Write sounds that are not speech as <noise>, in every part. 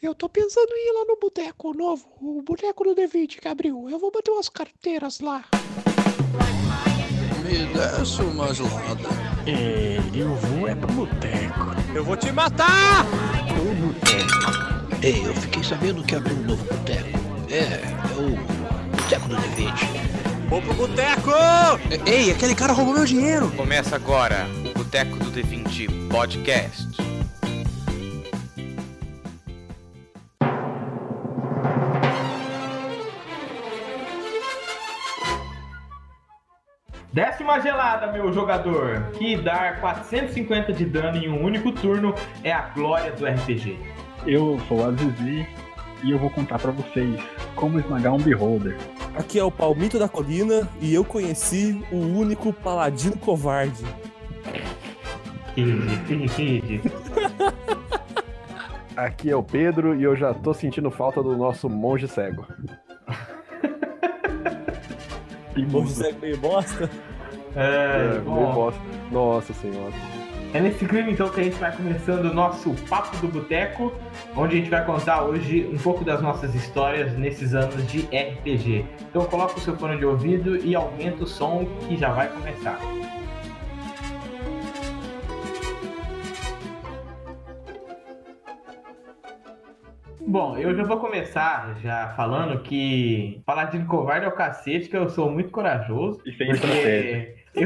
Eu tô pensando em ir lá no boteco novo, o boteco do D20 que abriu. Eu vou bater umas carteiras lá. Me desce uma gelada. É, eu vou é pro boteco. Eu vou te matar! Pro boteco. Ei, eu fiquei sabendo que abriu um novo boteco. É, é o Boteco do D20. Vou pro boteco! Ei, aquele cara roubou meu dinheiro! Começa agora o Boteco do D20 Podcast. Décima gelada, meu jogador, que dar 450 de dano em um único turno é a glória do RPG. Eu sou a Zizi e eu vou contar pra vocês como esmagar um beholder. Aqui é o Palmito da Colina e eu conheci o único paladino covarde. Aqui é o Pedro e eu já tô sentindo falta do nosso monge cego. <laughs> E Monge cego meio bosta. É, É, meio bosta. Nossa senhora. é nesse clima então que a gente vai começando o nosso Papo do Boteco, onde a gente vai contar hoje um pouco das nossas histórias nesses anos de RPG. Então coloca o seu fone de ouvido e aumenta o som que já vai começar. Bom, eu já vou começar já falando que Paladino Covarde é o cacete, que eu sou muito corajoso. E sem estratégia. Porque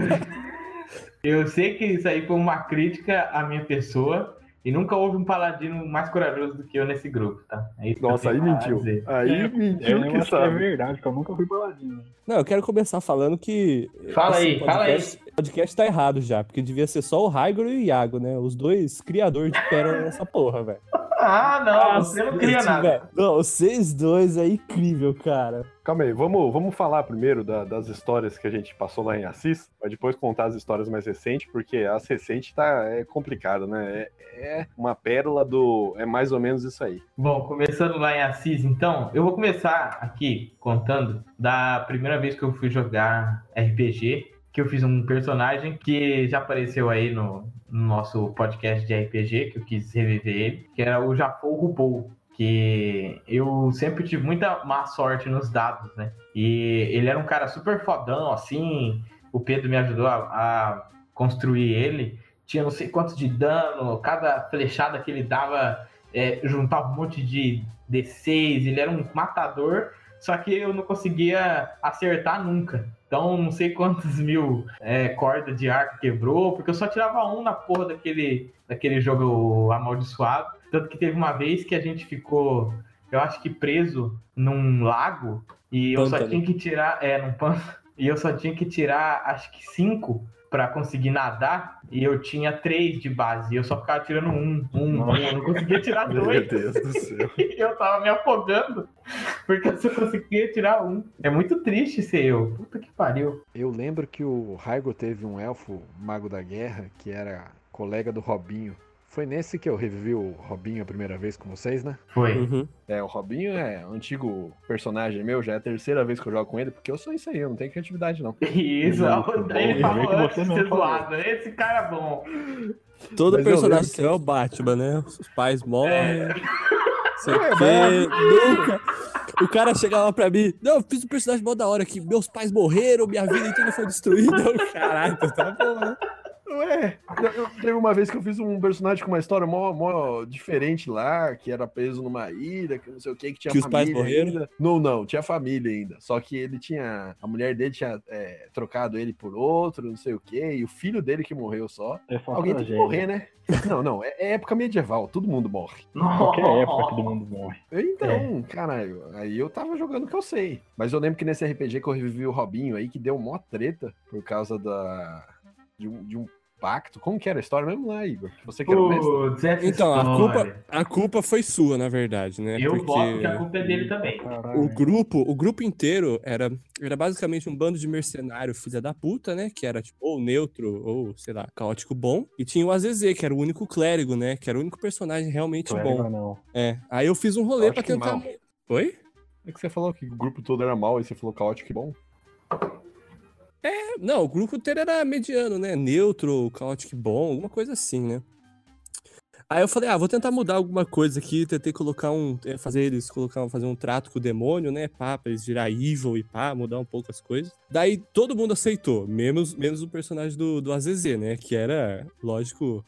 eu, eu sei que isso aí foi uma crítica à minha pessoa e nunca houve um paladino mais corajoso do que eu nesse grupo, tá? É isso Nossa, aí mentiu. dizer. Aí É, mentiu eu que que é verdade, que eu nunca fui paladino. Não, eu quero começar falando que. Fala aí, fala aí. podcast- O podcast tá errado já, porque devia ser só o Raigor e o Iago, né? Os dois criadores de pérola nessa porra, velho. Ah, não, você não cria nada. velho. Não, vocês dois é incrível, cara. Calma aí, vamos, vamos falar primeiro da- das histórias que a gente passou lá em Assis, pra depois contar as histórias mais recentes, porque as recentes tá, é complicado, né? É, é uma pérola do. É mais ou menos isso aí. Bom, começando lá em Assis, então, eu vou começar aqui contando da primeira vez que eu fui jogar RPG, que eu fiz um personagem que já apareceu aí no, no nosso podcast de RPG, que eu quis reviver ele, que era o Japão Rupou. Que eu sempre tive muita má sorte nos dados, né? E ele era um cara super fodão, assim. O Pedro me ajudou a, a construir ele. Tinha não sei quanto de dano, cada flechada que ele dava é, juntava um monte de D6, ele era um matador, só que eu não conseguia acertar nunca. Então não sei quantos <laughs> mil é, cordas de arco quebrou, porque eu só tirava um na porra daquele, daquele jogo amaldiçoado. Tanto que teve uma vez que a gente ficou, eu acho que preso num lago, e eu só tinha que tirar, é, num pântano, e eu só tinha que tirar, acho que cinco pra conseguir nadar, e eu tinha três de base, e eu só ficava tirando um, um, um, eu não conseguia tirar <laughs> Meu dois. Deus do céu. <laughs> Eu tava me afogando, porque eu só conseguia tirar um. É muito triste ser eu. Puta que pariu. Eu lembro que o Raigo teve um elfo mago da guerra que era colega do Robinho. Foi nesse que eu revivi o Robinho a primeira vez com vocês, né? Foi. Uhum. É, o Robinho é um antigo personagem meu, já é a terceira vez que eu jogo com ele, porque eu sou isso aí, eu não tenho criatividade não. <laughs> Isso, ele falou que antes você de ser zoado. Esse cara é bom. Todo Mas personagem seu é o Batman, né? Os pais morrem. É. Sei o quê. Nunca. O cara chega lá pra mim, não, eu fiz um personagem mó da hora aqui, meus pais morreram, minha vida inteira foi destruída. Caralho, tá bom, né? Ué, eu, eu- teve uma vez que eu fiz um personagem com uma história mó, mó diferente lá, que era preso numa ilha, que não sei o que, que tinha Que os pais família morreram? ainda. Não, não, tinha família ainda. Só que ele tinha. A mulher dele tinha é, trocado ele por outro, não sei o que, e o filho dele que morreu só. É só Alguém tem que morrer, né? Não, não, é, é época medieval, todo mundo morre. Qualquer época todo mundo morre. Então, caralho, aí eu tava jogando o que eu sei. Mas eu lembro que nesse RPG que eu revivi o Robinho aí, que deu mó treta por causa da. de um, de um pacto. Como que era a história mesmo lá, Igor? Você que era o mestre? Então, a culpa, a culpa foi sua, na verdade, né? Eu Porque voto que a culpa é dele também. Caralho. o grupo, o grupo inteiro era, era basicamente um bando de mercenário filha da puta, né? Que era tipo ou neutro ou, sei lá, caótico bom. E tinha o Azezê, que era o único clérigo, né? Que era o único personagem realmente Clérigo bom. não. É. Aí eu fiz um rolê pra Caótico tentar. mal. Oi? É que você falou que o grupo todo era mal e você falou caótico e bom. É, Não, o grupo inteiro era mediano, né? Neutro, caótico bom, alguma coisa assim, né? Aí eu falei, ah, vou tentar mudar alguma coisa aqui, tentei colocar um, eh, fazer eles colocar, fazer um trato com o demônio, né, pá, pra eles virar evil e pá, mudar um pouco as coisas. Daí todo mundo aceitou, menos, menos o personagem do, do AZZ, né, que era, lógico,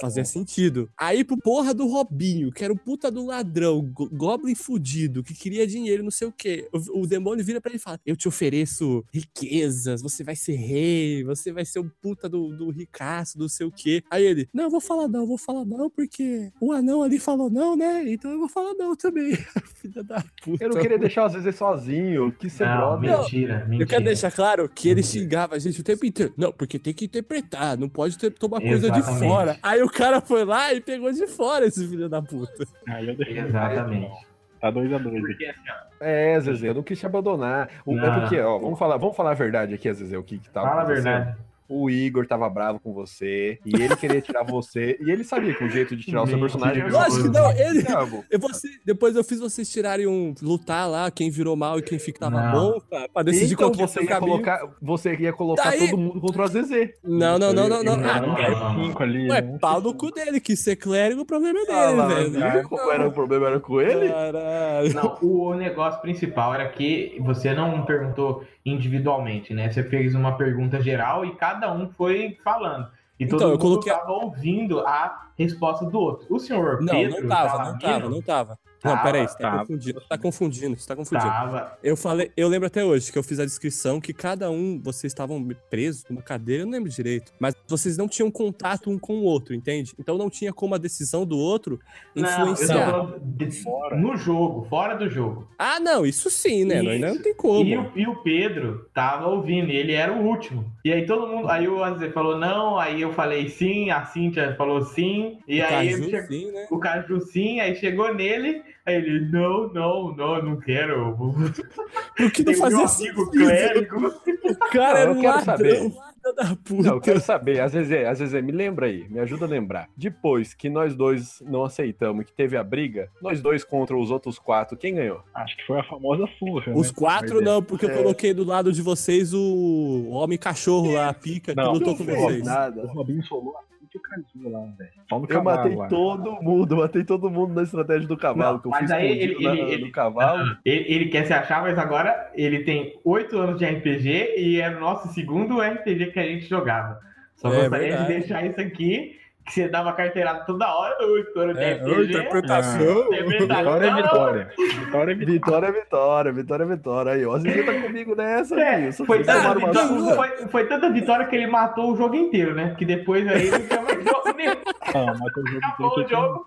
fazia sentido. Aí pro porra do Robinho, que era o puta do ladrão, go- goblin fudido, que queria dinheiro, não sei o quê. O, o demônio vira pra ele e fala: Eu te ofereço riquezas, você vai ser rei, você vai ser o puta do, do ricaço, do sei o quê. Aí ele: Não, eu vou falar não, eu vou falar não, porque o anão ali falou não, né? Então eu vou falar não também. <laughs> Filha da puta. Eu não queria deixar o Zezé sozinho, que ser Não, brother. mentira, mentira. Eu quero deixar claro que ele Mentira. xingava a gente o tempo inteiro. Não, porque tem que interpretar, não pode ter, tomar coisa de Exatamente. fora. Aí o cara foi lá e pegou de fora esse filho da puta. Aí eu deixei. Exatamente. Tá 2x2 aqui. Porque assim, ó, É, Zezé, eu não quis te abandonar. O, é porque, ó, vamos falar, vamos falar a verdade aqui, Zezé, o que que tava fala a verdade. O Igor tava bravo com você, e ele queria tirar <laughs> você, e ele sabia que o jeito de tirar o seu personagem era Lógico que não, ele. Eu você, depois eu fiz vocês tirarem um. lutar lá, quem virou mal e quem ficava Não. bom, pra, pra decidir Então qual você ia caminho. colocar, você ia colocar Daí- todo mundo contra o Zezé. Não, não, não, não, não. Não, Ah, não, é- não. Cinco ali. Ué, um pau no cu dele, que ser clérigo, o problema é dele, Ah, lá, velho. qual era o problema? Era com ele? Caralho. Não, o negócio principal era que você não perguntou individualmente, né? Você fez uma pergunta geral e cada um foi falando. E todo Então, eu mundo coloquei- tava ouvindo a resposta do outro. O senhor Não, Pedro não tava, não tava, Salamino não tava. Não, Tava, peraí, você tá tava. confundindo, você tá confundindo, você tá confundindo. tava. Eu falei, eu lembro até hoje que eu fiz a descrição que cada um, vocês estavam presos numa cadeira, eu não lembro direito, mas vocês não tinham contato um com o outro, entende? Então não tinha como a decisão do outro Não, eu tô influenciar. falando de- Fora. no jogo, fora do jogo. Ah, não, isso sim, né? Não, ainda não Isso. tem como. E o, e o Pedro tava ouvindo, e ele era o último. E aí todo mundo, aí o Azê falou não, aí eu falei sim, a Cíntia falou sim, e O aí Caju, chegou- sim, né? o Caju sim, aí chegou nele, aí ele, não, não, não, eu não quero. <laughs> O que não fazia amigo clérigo. O cara Não, era eu um quero ladrão, saber. filho da puta. Não, eu quero saber, às vezes, às vezes, me lembra aí, me ajuda a lembrar. Depois que nós dois não aceitamos, que teve a briga, nós dois contra os outros quatro, quem ganhou? Acho que foi a famosa surra. Os né? quatro Mas, não, porque eu É. coloquei do lado de vocês o homem cachorro lá, a pica, que Não, lutou não com vocês. O nada. Robinho solou a e o Caju lá, velho. Eu cavalo matei lá. todo mundo, matei todo mundo na estratégia do cavalo, Não, que eu mas fiz aí ele- na- ele- cavalo. Ele, ele quer se achar, mas agora ele tem oito anos de RPG e é o nosso segundo RPG que a gente jogava. Só É, gostaria verdade. de deixar isso aqui, que você dava carteirada toda hora, oito anos de É, RPG. interpretação. É verdade. Vitória é vitória. Vitória é vitória. Vitória é vitória, vitória é vitória. Aí, ó, você tá comigo nessa, É, filho. Foi, tanta vitória, foi, foi tanta vitória que ele matou o jogo inteiro, né? Que depois aí não tinha mais jogo nenhum. Não, mas o jogo Acabou que o jogo.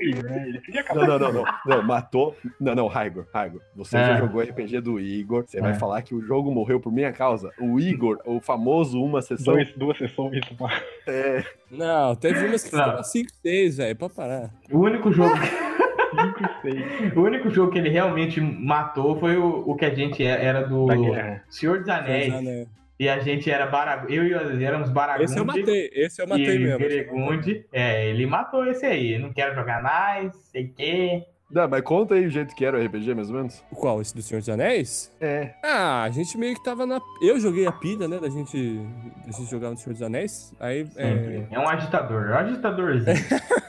ele foi né? Ele queria acabar. Não, não, não, não, não. Matou. Não, não, Raigor, Raigor. Você É. já jogou RPG do Igor. Você vai É. falar que o jogo morreu por minha causa. O Igor, o famoso uma sessão. Dois, duas sessões, uma. É, Não, teve umas que foram 5, 6, velho, pra parar. O único jogo, <laughs> o único jogo que ele realmente matou foi o, o que a gente é- era do. Senhor dos Anéis. Né? E a gente era Baragundi. Eu e o Aziz éramos Baragundi. Esse eu matei, esse eu matei e mesmo. Beregundi. É, ele matou esse aí. Não quero jogar mais, sei o quê. Não, mas conta aí o jeito que era o RPG, mais ou menos. Qual? Esse do Senhor dos Anéis? É. Ah, a gente meio que tava na. Eu joguei a pilha, né? Da gente, da gente jogar no Senhor dos Anéis. Aí. É... É um agitador, é um agitadorzinho. <laughs>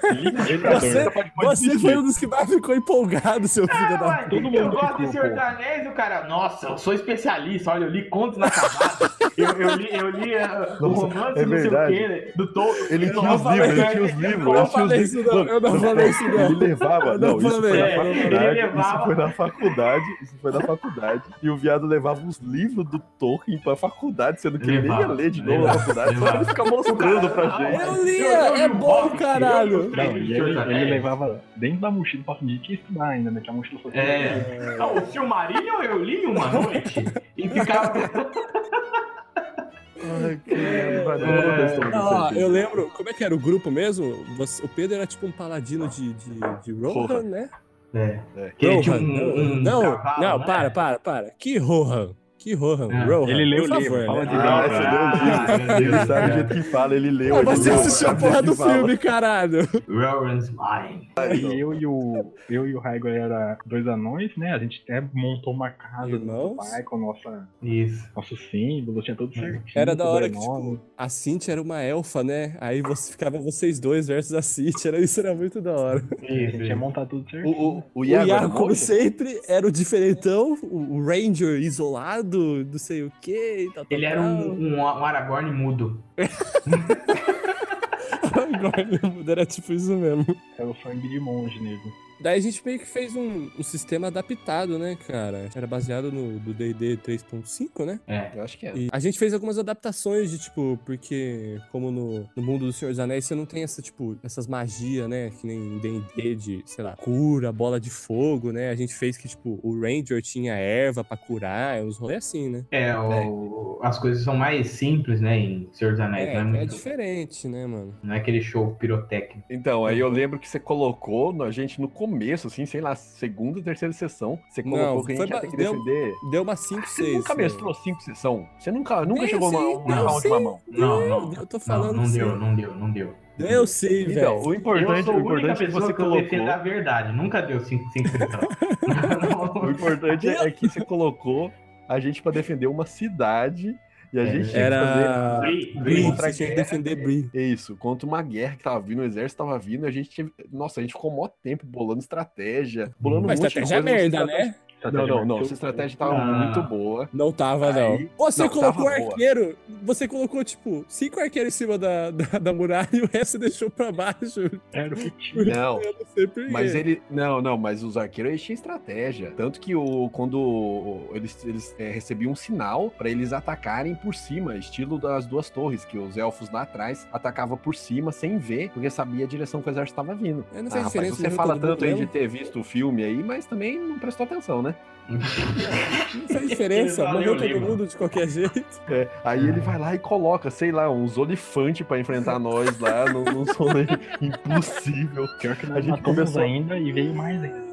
Você, você foi um dos que mais ficou empolgado, seu filho Ah, da. mas todo eu mundo gosto ficou, de Senhor dos Anéis, o cara. Nossa, eu sou especialista. Olha, eu li contos na camada. Eu, eu li, eu li uh, o romance, é não sei verdade. o quê, do Tolkien. Ele tinha os livros, ele né? tinha os livros. Eu não falei isso, não, eu não falei isso, não. Ele levava. Não Não, isso foi na falei. faculdade. Isso foi na faculdade. Isso foi na faculdade. E o viado levava os livros do Tolkien pra faculdade, sendo que ele nem ia ler de novo na levava, faculdade, só pra ele ficar mostrando pra gente. Eu li, Eu- eu li é bom, caralho. Não, e ele, ele levava dentro da mochila pra fingir que ia estudar ainda, né? Que a mochila fosse. É. Não, o Silmarillion eu li uma <laughs> noite e ficava. Ai, que isso eu lembro, como é que era o grupo mesmo? Você- o Pedro era tipo um paladino de, de, de Rohan, Rohan. né? É. É. Rohan, um, um não, cavalo, não, né? para, para, para. Que Rohan? Que Rohan. Ah, Rohan, ele leu o livro, favor, fala né? de Ah, você leu o livro. Ah, meu Ele sabe do cara. jeito que fala, ele leu. Ah, ele você assistiu a porra do filme, caralho. Rowan's Mine. Eu e o eu e o Raigo era dois anões, né? A gente até montou uma casa do pai com nossa, Isso. nosso símbolo, tinha tudo certinho. Era da hora que, tipo, a Cintia era uma elfa, né? Aí você ficava vocês dois versus a Cintia. Era, isso era muito da hora. A Isso. gente ia montar tudo certinho. O, o, o O Iago, era Iago, como sempre, era o diferentão, o o Ranger isolado, não sei o que. Tal, tal, Ele era tal. um, um, um Aragorn mudo. <laughs> Agora, era tipo isso mesmo. Era o sangue de monge nele. Daí a gente meio que fez um, um sistema adaptado, né, cara? Era baseado no do D&D 3.5, né? É. Eu acho que é. E a gente fez algumas adaptações de, tipo, porque como no, no mundo do Senhor dos Anéis você não tem essa, tipo, essas magias, né? Que nem D&D de, sei lá, cura, bola de fogo, né? A gente fez que, tipo, o Ranger tinha erva pra curar, uns rolês assim, né? É, o- as coisas são mais simples, né, em Senhor dos Anéis. É, não, é é muito- diferente, né, mano? não é aquele show pirotécnico. Então, aí eu lembro que você colocou a gente no começo, assim, sei lá, segunda, terceira sessão. Você Não, colocou que a gente ia ter que deu- defender. Deu umas 5, Você 6. nunca mestrou cinco sessão? Você nunca, nunca Deu chegou sim, uma, uma round uma mão? Não, não. Eu tô Não, falando não que deu, não deu, não deu. Eu sei, Então, velho. o importante, eu sou o importante é que você que eu colocou. a verdade. Nunca deu 5 <laughs> O importante é que você colocou a gente pra defender uma cidade e a É, gente tinha que Era. Bri, Bri, tinha que guerra. defender Bri. fazer isso, contra uma guerra que tava vindo, o exército tava vindo, e a gente tinha. Nossa, a gente ficou mó tempo bolando estratégia, bolando Mas estratégia é merda, né? Não, não, não. Essa estratégia tava Ah. muito boa. Não tava, não. Aí- Você não, colocou tava boa. arqueiro. Você colocou, tipo, cinco arqueiros em cima da, da, da muralha e o resto você deixou pra baixo. Era o que tinha. Não, Eu não sei. Mas ele. Não, não, mas os arqueiros eles tinham estratégia. Tanto que o, quando eles, eles é, recebiam um sinal pra eles atacarem por cima, estilo das duas torres, que os elfos lá atrás atacavam por cima sem ver, porque sabia a direção que o exército estava vindo. É, não Ah, faz rapaz, você não fala tanto aí de ter visto o filme aí, mas também não prestou atenção, né? Não faz diferença. Morreu todo Lima. mundo de qualquer jeito. É, aí ele vai lá e coloca, sei lá, uns olifantes pra enfrentar nós lá, <laughs> num, num rolê impossível. Pior que A gente começou- ainda e veio mais ainda.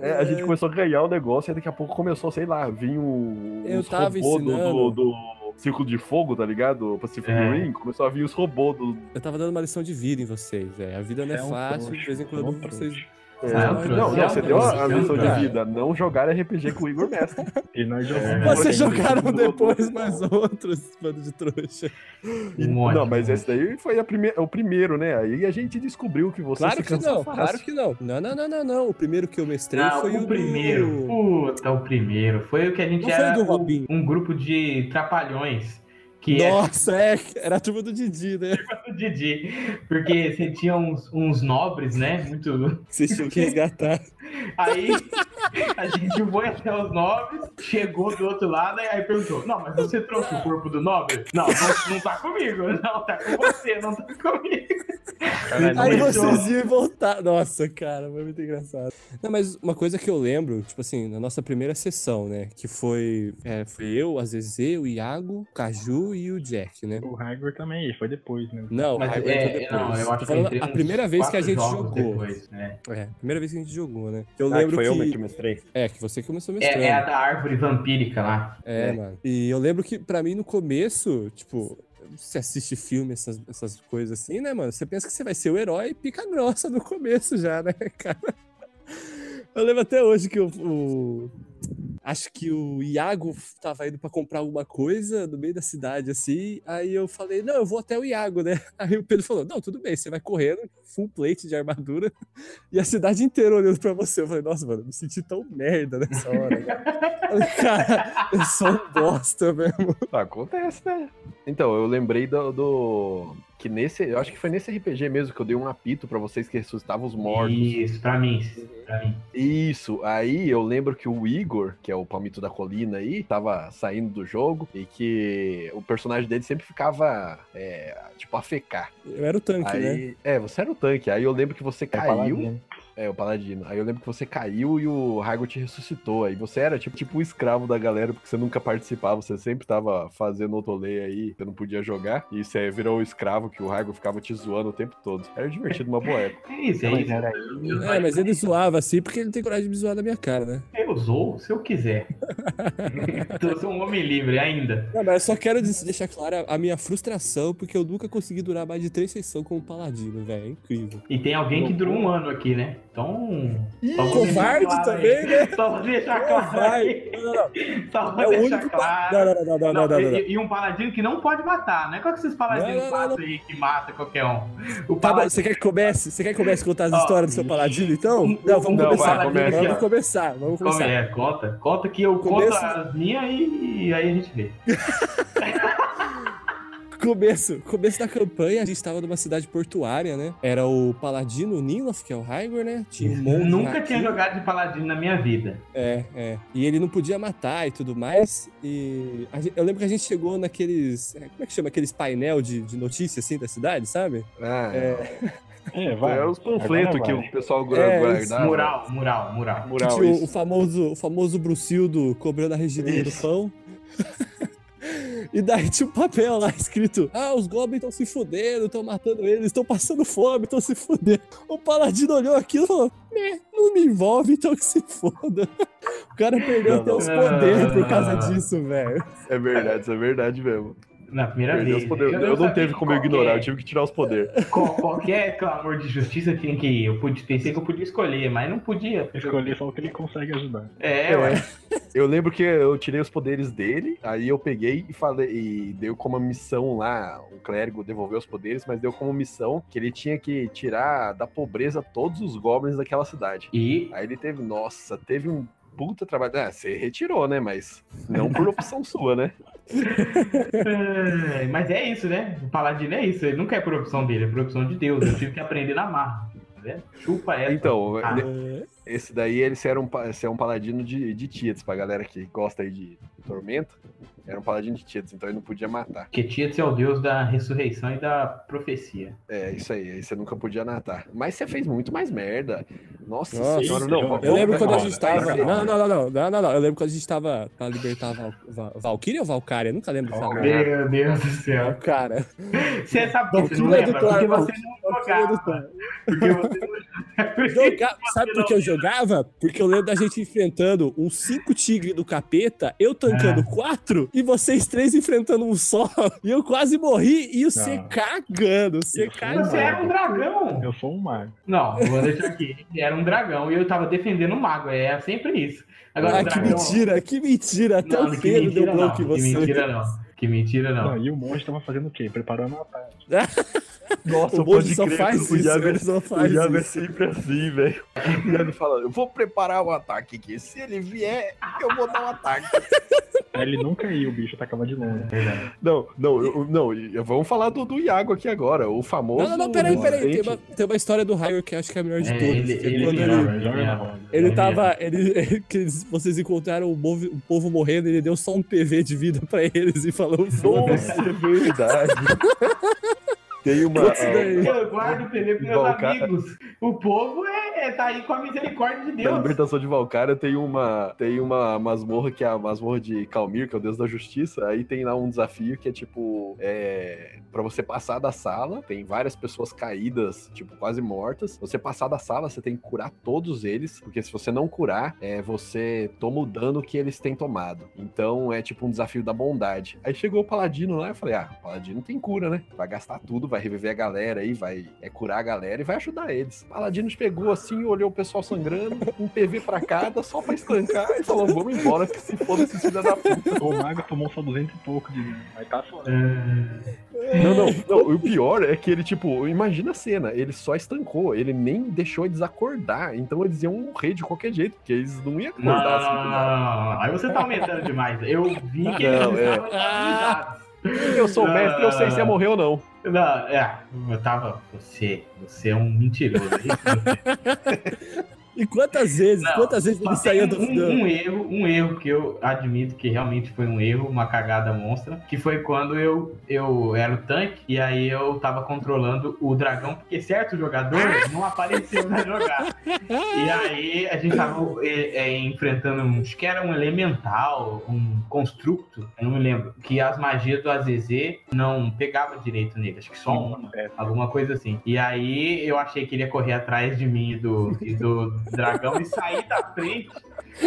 É, a gente começou a ganhar o negócio e daqui a pouco começou, sei lá, vir o, Eu os tava robôs do, do, do Círculo de Fogo, tá ligado? Pacific É. Rim, começou a vir os robôs do. Eu tava dando uma lição de vida em vocês, velho. A vida não é, É um fácil, de vez em é quando vocês. É, não, não, você deu a, a cara. de vida, não jogar RPG com o Igor Mestre. <laughs> E nós É. jogamos. Vocês ainda. jogaram depois mais outros, bando de trouxa. E- Um monte, não, mas esse daí foi a prime o primeiro, né? Aí a gente descobriu que você Claro que não, fácil. claro que não. Não, não, não, não, não. O primeiro que eu mestrei Não, foi o, o primeiro. do- Puta, o primeiro. Foi o que a gente Não foi era do Robinho. um grupo de trapalhões. Que é Nossa, é, era a turma do Didi, né? <laughs> o Didi. Porque você tinha uns, uns nobres, né? Muito. Vocês tinham que resgatar. <laughs> Aí a gente foi até os nobres, chegou do outro lado e aí perguntou: Não, mas você trouxe o corpo do nobre? Não, não, não tá comigo. Não, tá com você, não tá comigo. Aí Não, vocês iam voltar. Nossa, cara, foi muito engraçado. Não, mas uma coisa que eu lembro, tipo assim, na nossa primeira sessão, né? Que foi, é, foi eu, a Zezé, o Iago, o Caju e o Jack, né? O Hagrid também, foi depois, né? Não, Mas o Hagrid é, entrou depois. não, eu acho que falando entrei a primeira vez que a gente jogou. Depois, né? É, primeira vez que a gente jogou, né? Eu Ah, lembro que foi que. eu que mestrei. É, que você que começou mestrando. É, é a da árvore vampírica lá. É, É. mano. E eu lembro que, pra mim, no começo, tipo, você assiste filme, essas, essas coisas assim, né, mano? Você pensa que você vai ser o herói pica grossa no começo já, né, <laughs> cara? Eu lembro até hoje que o. o- Acho que o Iago tava indo pra comprar alguma coisa no meio da cidade, assim. Aí eu falei, não, eu vou até o Iago, né? <laughs> Aí o Pedro falou, não, tudo bem, você vai correndo, full plate de armadura, e a cidade inteira olhando pra você. Eu falei, nossa, mano, me senti tão merda nessa hora. cara. Eu falei, Cara, eu sou um bosta mesmo. Acontece, né? Então, eu lembrei do, do- Que nesse. Eu acho que foi nesse RPG mesmo que eu dei um apito pra vocês que ressuscitavam os mortos. Isso, pra mim. Pra mim. Isso, aí eu lembro que o Igor, que é o palmito da colina aí, tava saindo do jogo e que o personagem dele sempre ficava, é, tipo, a fecar. Eu era o tanque, né? Aí, é, você era o tanque. Aí eu lembro que você É caiu. Paladino. É, o paladino. Aí eu lembro que você caiu e o Raigo te ressuscitou. Aí você era tipo, tipo o escravo da galera, porque você nunca participava, você sempre tava fazendo outolê aí, você não podia jogar. E você virou o escravo que o Raigo ficava te zoando o tempo todo. Era divertido, uma boa época. É isso, é Mas isso. era aí. É, mas ele zoava assim porque ele tem coragem de me zoar na minha cara, né? Eu zoo se eu quiser. <laughs> Eu sou um homem livre ainda. Não, mas eu só quero deixar clara a minha frustração, porque eu nunca consegui durar mais de três sessões como paladino, velho. É incrível. E tem alguém que durou um ano aqui, né? Então. deixar Covarde claro aí. também, né? <laughs> Só vou deixar claro. Vai. Não, não, não. Só vou É o deixar único. claro. Não, não, não, não, não, não, não, não. E, e um paladino que não pode matar, não é qual que esses paladinos Não, não, não, passam aí que mata qualquer um. O Tá paladino. você quer que comece? Você quer que comece a contar as Ó, histórias do seu paladino, então? um- <laughs> Não, vamos começar. paladino aqui, vamos começar, vamos Como começar. é? Conta. Conta que eu Começo- minhas e, e aí a gente vê. <laughs> Começo, começo da campanha, a gente tava numa cidade portuária, né? Era o Paladino Nilof, que é o Raigor, né? Tinha um monge Nunca aqui. tinha jogado de paladino na minha vida. É, é. E ele não podia matar e tudo mais. E eu lembro que a gente chegou naqueles. é, Como é que chama? Aqueles painel de, de notícias assim da cidade, sabe? Ah, é. É, vai. É os panfletos que o pessoal É, guardava. Mural, mural, mural. Mural, tinha o, o famoso, o famoso Brucildo cobrando a regidinha do pão. <laughs> E daí tinha um papel lá escrito: Ah, os goblins estão se fudendo, estão matando eles, estão passando fome, estão se fudendo. O paladino olhou aquilo e falou: "Né, não me envolve, então que se foda. <laughs> O cara perdeu Não, até os poderes por causa disso, velho. É verdade, isso é verdade mesmo. Na primeira Perdeu vez. os poderes. Eu, não teve como eu qualquer- ignorar, eu tive que tirar os poderes. <laughs> qual- Qualquer clamor de justiça tinha que ir. Eu pude, pensei que eu podia escolher, mas não podia. Escolhi só o que ele consegue ajudar. É, ué. Eu lembro que eu tirei os poderes dele, aí eu peguei e falei, e deu como missão lá, o clérigo devolveu os poderes, mas deu como missão que ele tinha que tirar da pobreza todos os goblins daquela cidade. E Aí ele teve, nossa, teve um puta trabalho. Ah, você retirou, né? Mas não por opção <laughs> sua, né? É, Mas é isso, né? O paladino é isso. Ele nunca é por opção dele, é por opção de Deus. Eu tive que aprender na marra. Tá? Chupa essa. Então, Ah, É, esse daí ele era um, é um paladino de, de Tietz, pra galera que gosta aí de Tormenta. Era um paladino de Tietz, então ele não podia matar. Porque Tietz é o deus da ressurreição e da profecia. É, isso aí, aí você nunca podia matar. Mas você fez muito mais merda. Nossa, Nossa, senhora, não. eu Eu lembro quando a gente tava. vai, Não, não, não, não, não, não, não. Eu lembro quando a gente tava pra libertar Val... Val... Valkyria ou Valkyria? Eu nunca lembro dessa merda. Meu Deus do céu. Cara, Você sabe por que você não Valkyria do lembra? Porque Thor, você não jogava. Thor. Porque você não <laughs> Joga- Sabe por que eu jogava? Porque eu lembro da gente enfrentando uns cinco tigres do capeta, eu tancando É. quatro e vocês três enfrentando um só. <laughs> E eu quase morri e você Não. cagando, você era um dragão. Eu sou um mago. Não, eu vou deixar aqui. Ele era um dragão e eu tava defendendo o mago. É sempre isso. Agora, Ah, o que dragão... mentira, que mentira. Até Não, o que Pedro deu não. bloco em Que você. mentira não. Que mentira não. Não, e o monge tava fazendo o quê? Preparando o ataque. <laughs> Nossa, O Bonde só faz o isso, Iago, ele só o faz Iago é isso. sempre assim, velho. O Iago fala, eu vou preparar o ataque aqui. Se ele vier, eu vou dar o ataque. <laughs> Ele nunca ia, o bicho atacava de longe. Não, não, eu- não, vamos falar do, do Iago aqui agora, o famoso... Não, não, não, peraí, peraí. Tem uma, tem uma história do Raio que eu acho que é a melhor de É, todas. ele- é ele é ele, roda. ele É tava. Ele, <laughs> que eles- vocês encontraram o, movo- o povo morrendo, ele deu só um PV de vida pra eles e falou: foda-se. Nossa, é verdade. <laughs> Tem uma... Daí. Eu guardo o PV pros meus amigos. O povo é, é- tá aí com a misericórdia de Na Deus. libertação de Valkyria tem uma tem uma masmorra que é a masmorra de Calmir, que é o deus da justiça. Aí tem lá um desafio que é tipo é, para você passar da sala, tem várias pessoas caídas, tipo quase mortas. Você passar da sala, você tem que curar todos eles, porque se você não curar, é, você toma o dano que eles têm tomado. Então é tipo um desafio da bondade. Aí chegou o paladino lá, eu falei: "Ah, o paladino tem cura, né? Vai gastar tudo, vai reviver a galera aí, vai é, curar a galera e vai ajudar eles". O paladino pegou assim, olhou o pessoal sangrando, um PV pra cada, só pra estancar, e falou: vamos embora, que se foda esses filhos da puta. O mago tomou só 200 e pouco de mas tá só. Não, não, não, o pior é que ele, tipo, imagina a cena, ele só estancou, ele nem deixou eles acordar, então eles iam morrer de qualquer jeito, porque eles não iam Não, não, acordar não, não, assim. não, não. Aí você tá aumentando demais. Eu vi que eles Não, é. estavam. Eu sou o mestre, eu sei se ia morrer ou não. Não, é, eu tava. Você, você é um mentiroso. <laughs> E quantas vezes, Não, quantas vezes ele saía do. um, um erro, um erro que eu admito que realmente foi um erro, uma cagada monstra, que foi quando eu, eu era o tanque e aí eu tava controlando o dragão, porque certo jogador não apareceu na jogada. E aí a gente tava é, é, enfrentando, um, acho que era um elemental, um constructo, eu não me lembro, que as magias do AZZ não pegavam direito nele, acho que só uma alguma coisa assim. E aí eu achei que ele ia correr atrás de mim e do, e do dragão e sair da frente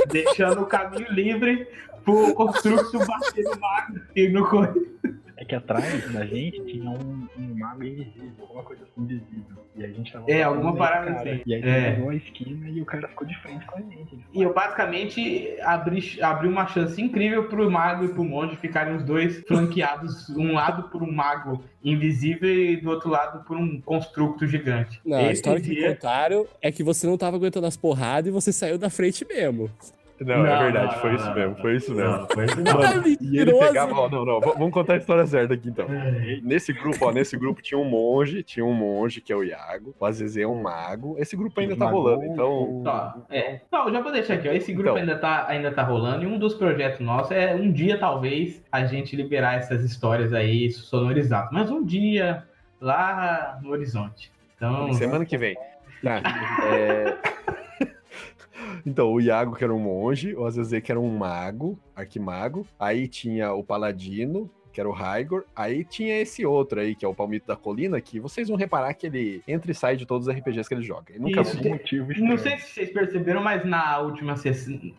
deixando o caminho livre pro construto bater no mago e no correr. É que atrás da gente tinha um, um mago invisível, alguma coisa assim invisível. E a gente tava. É, alguma parada cara. assim. E aí É. pegou a esquina e o cara ficou de frente com a gente. E eu basicamente abri, abri uma chance incrível pro mago e pro monge ficarem os dois flanqueados, um lado por um mago invisível e do outro lado por um construto gigante. Não, a Esse história que dia- contaram é que você não tava aguentando as porradas e você saiu da frente mesmo. Não, Não, é verdade, não, foi não, isso mesmo, foi isso mesmo. Não, foi isso não. Mano, e ele pegava, ó, não, não, vamos contar a história certa aqui então. Nesse grupo, ó, nesse grupo tinha um monge, tinha um monge que é o Iago, o Azezê é um mago. Esse grupo ainda tá rolando, então. Tá, é. Não, já vou deixar aqui, ó. Esse grupo Então. ainda, tá, ainda tá rolando e um dos projetos nossos é um dia, talvez, a gente liberar essas histórias aí sonorizadas. Mas um dia lá no horizonte. Então, Semana que vem. Tá. <laughs> é, Então, o Iago, que era um monge, o Azezê, que era um mago, arquimago. Aí tinha o Paladino, que era o Raigor. Aí tinha esse outro aí, que é o Palmito da Colina, que vocês vão reparar que ele entra e sai de todos os RPGs que ele joga. Ele nunca Isso. Motivo estranho. Não sei se vocês perceberam, mas na última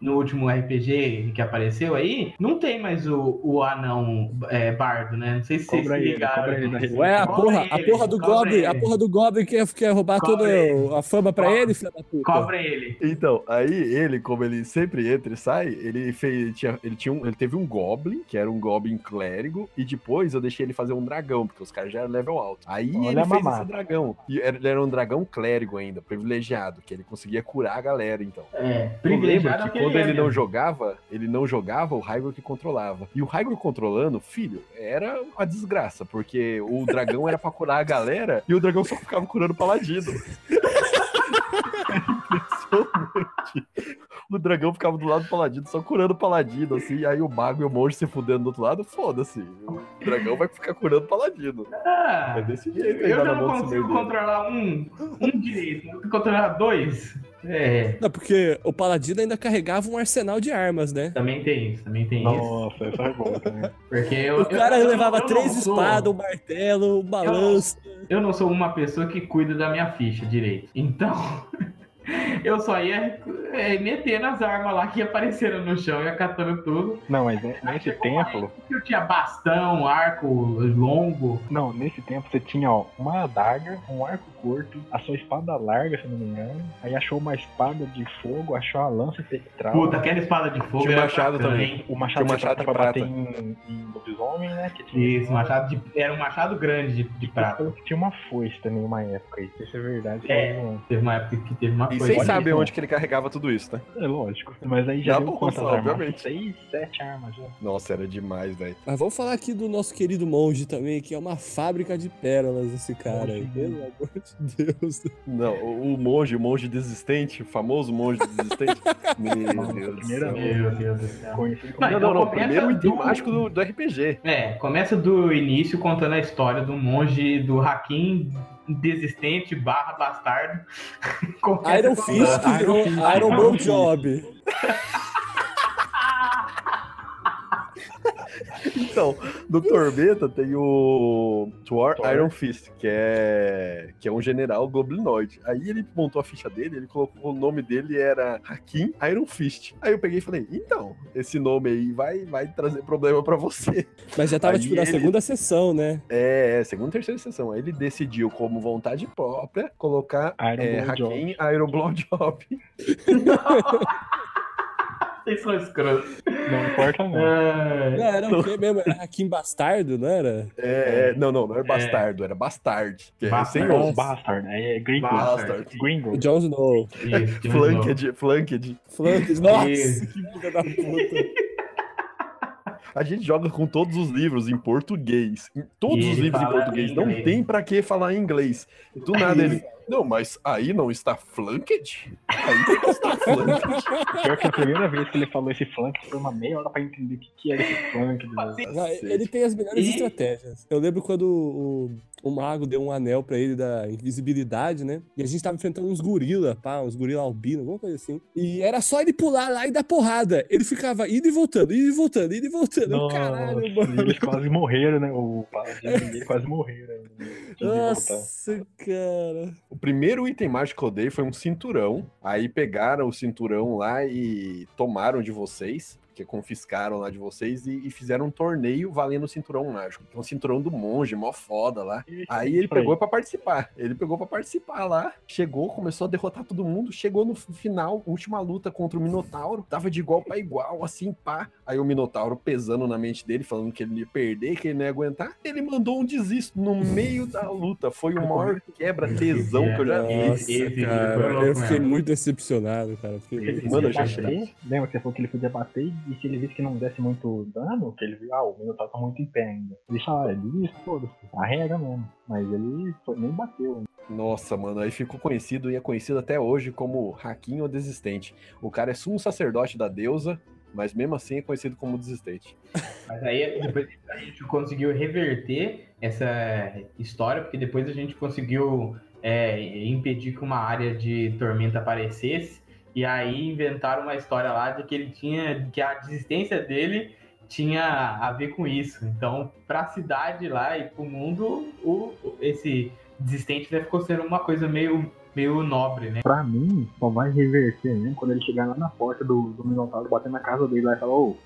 no último RPG que apareceu aí, não tem mais o, o anão é, bardo, né? Não sei se vocês Cobra ele, ligaram. ele. Ué, a porra, a ele, porra do Goblin, a ele. porra do Goblin quer, quer roubar Cobra toda ele. a fama pra Cobra- ele, filha da puta. Cobra ele. Então, aí ele, como ele sempre entra e sai, ele fez. Tinha, ele, tinha um, ele teve um Goblin, que era um Goblin clérigo, e depois eu deixei ele fazer um dragão, porque os caras já eram level alto. Aí Olha ele fez esse dragão. E era- ele era um dragão clérigo ainda, privilegiado, que ele conseguia curar a galera, então. É, Eu lembro privilegiado que quando é ele não jogava, ele não jogava, o Raigor que controlava. E o Raigor controlando, filho, era uma desgraça, porque o dragão era pra curar a galera e o dragão só ficava curando o paladino. <laughs> <laughs> Impressionante. O dragão ficava do lado do paladino, só curando o paladino, assim, aí o mago e o monge se fudendo do outro lado, foda-se. O dragão vai ficar curando o paladino. Ah, É desse jeito aí eu não consigo controlar um, um direito, não consigo controlar dois. É, Não, porque o Paladino ainda carregava um arsenal de armas, né? também tem isso, também tem isso. Nossa, essa é boa também. Porque eu, O cara eu- eu- levava eu três sou- espadas, um martelo, um balanço. Eu não sou uma pessoa que cuida da minha ficha direito. Então, <laughs> <laughs> eu só ia é, meter nas armas lá que apareceram no chão, ia catando tudo. Não, mas ne- nesse tempo. Eu tinha bastão, arco longo. Não, nesse tempo você tinha, ó, uma adaga, um arco curto, a sua espada larga, se eu não me engano. Aí achou uma espada de fogo, achou a lança espectral. Puta, aquela espada de fogo. Tinha era machado bacana, também. O machado, Tinha o machado de de prata pra prata. bater em, em lobisomem, né? Que tinha, Isso, machado de, era um machado grande de, de prata. Tinha uma foice também, uma época aí. Isso é verdade. É. não- Teve uma época que teve uma E vocês Olha sabem isso. onde que ele carregava tudo isso, né? É lógico. Mas aí já Na deu quantas armas? obviamente. Seis, sete armas já. Nossa, era demais, velho. Mas vamos falar aqui do nosso querido monge também, que é uma fábrica de pérolas esse cara. Pelo amor de Deus. Não, o, o monge, o monge desistente, o famoso monge desistente. <laughs> Meu Deus vez. Meu Deus do céu. Não, Não, não, não. começa Primeiro o item do- mágico do, do RPG. É, começa do início contando a história do monge do Hakim desistente barra bastardo. <laughs> Iron Fist virou Iron Blowjob. <laughs> Então, no Tormenta tem o Thor. Iron Fist, que é, que é um general goblinoide. Aí ele montou a ficha dele, ele colocou o nome dele era Hakim Iron Fist. Aí eu peguei e falei, então, esse nome aí vai, vai trazer problema pra você. Mas já tava, Aí tipo, na ele- segunda sessão, né? É, segunda e terceira sessão. Aí ele decidiu, como vontade própria, colocar Iron é. Hakim Iron Blowjob. <laughs> <laughs> Vocês são escrotos. Não importa, não. É, Não, era o quê mesmo? Era Hakim Bastardo, não era? É, é, não, não, não era bastardo, era bastard. Que é Bastard. os. Bastard. É Gringo. Bastard. O Gringo. Jon Snow. Flanked, flanked. Flanks. Nossa, Isso. que filha da puta. A gente joga com todos os livros em português. Em todos os livros em português. em Não tem pra que falar em inglês. Do nada ele. Não, mas aí não está flanked? Aí não está flanked. <laughs> Pior que a primeira vez que ele falou esse flank foi uma meia hora pra entender o que, que era esse flank. <laughs> Não, ele tem as melhores E- estratégias. Eu lembro quando o, o mago deu um anel pra ele da invisibilidade, né? E a gente tava enfrentando uns gorila, pá, uns gorila albino, alguma coisa assim. E era só ele pular lá e dar porrada. Ele ficava indo e voltando, indo e voltando, indo e voltando. Nossa, Caralho, mano. eles quase morreram, né? O paladino <laughs> quase morreram. voltar. Nossa, cara. O primeiro item mágico que eu dei foi um cinturão. Aí pegaram o cinturão lá e tomaram de vocês. Que confiscaram lá de vocês e, e fizeram um torneio valendo o cinturão mágico. Então, o cinturão do monge, mó foda lá. Aí ele pegou pra participar. Ele pegou pra participar lá. Chegou, começou a derrotar todo mundo. Chegou no final, última luta contra o Minotauro. Tava de igual pra igual, assim, pá. Aí o Minotauro pesando na mente dele, falando que ele ia perder, que ele não ia aguentar. Ele mandou um desisto no meio da luta. Foi o maior quebra-tesão que eu já vi. Nossa, esse cara. foi Eu fiquei muito decepcionado, cara. Fiquei Mano, eu já. Lembra que você falou que ele podia bater e se ele visse que não desse muito dano, que ele viu, ah, o Minotauro tá muito em pé ainda. Ele fala, ah, ele foda-se, arrega mesmo. Mas ele foi- nem bateu. Nossa, mano, aí ficou conhecido e é conhecido até hoje como Raquinho Desistente. O cara é sumo sacerdote da deusa, mas mesmo assim é conhecido como Desistente. <laughs> Mas aí depois a gente conseguiu reverter essa história, porque depois a gente conseguiu é, impedir que uma área de tormenta aparecesse. E aí inventaram uma história lá de que ele tinha. que a desistência dele tinha a ver com isso. Então, pra cidade lá e pro mundo, o, esse desistente né, ficou sendo uma coisa meio, meio nobre, né? Pra mim, só vai reverter mesmo quando ele chegar lá na porta do, do Minotauro, bater na casa dele lá e falar, ô,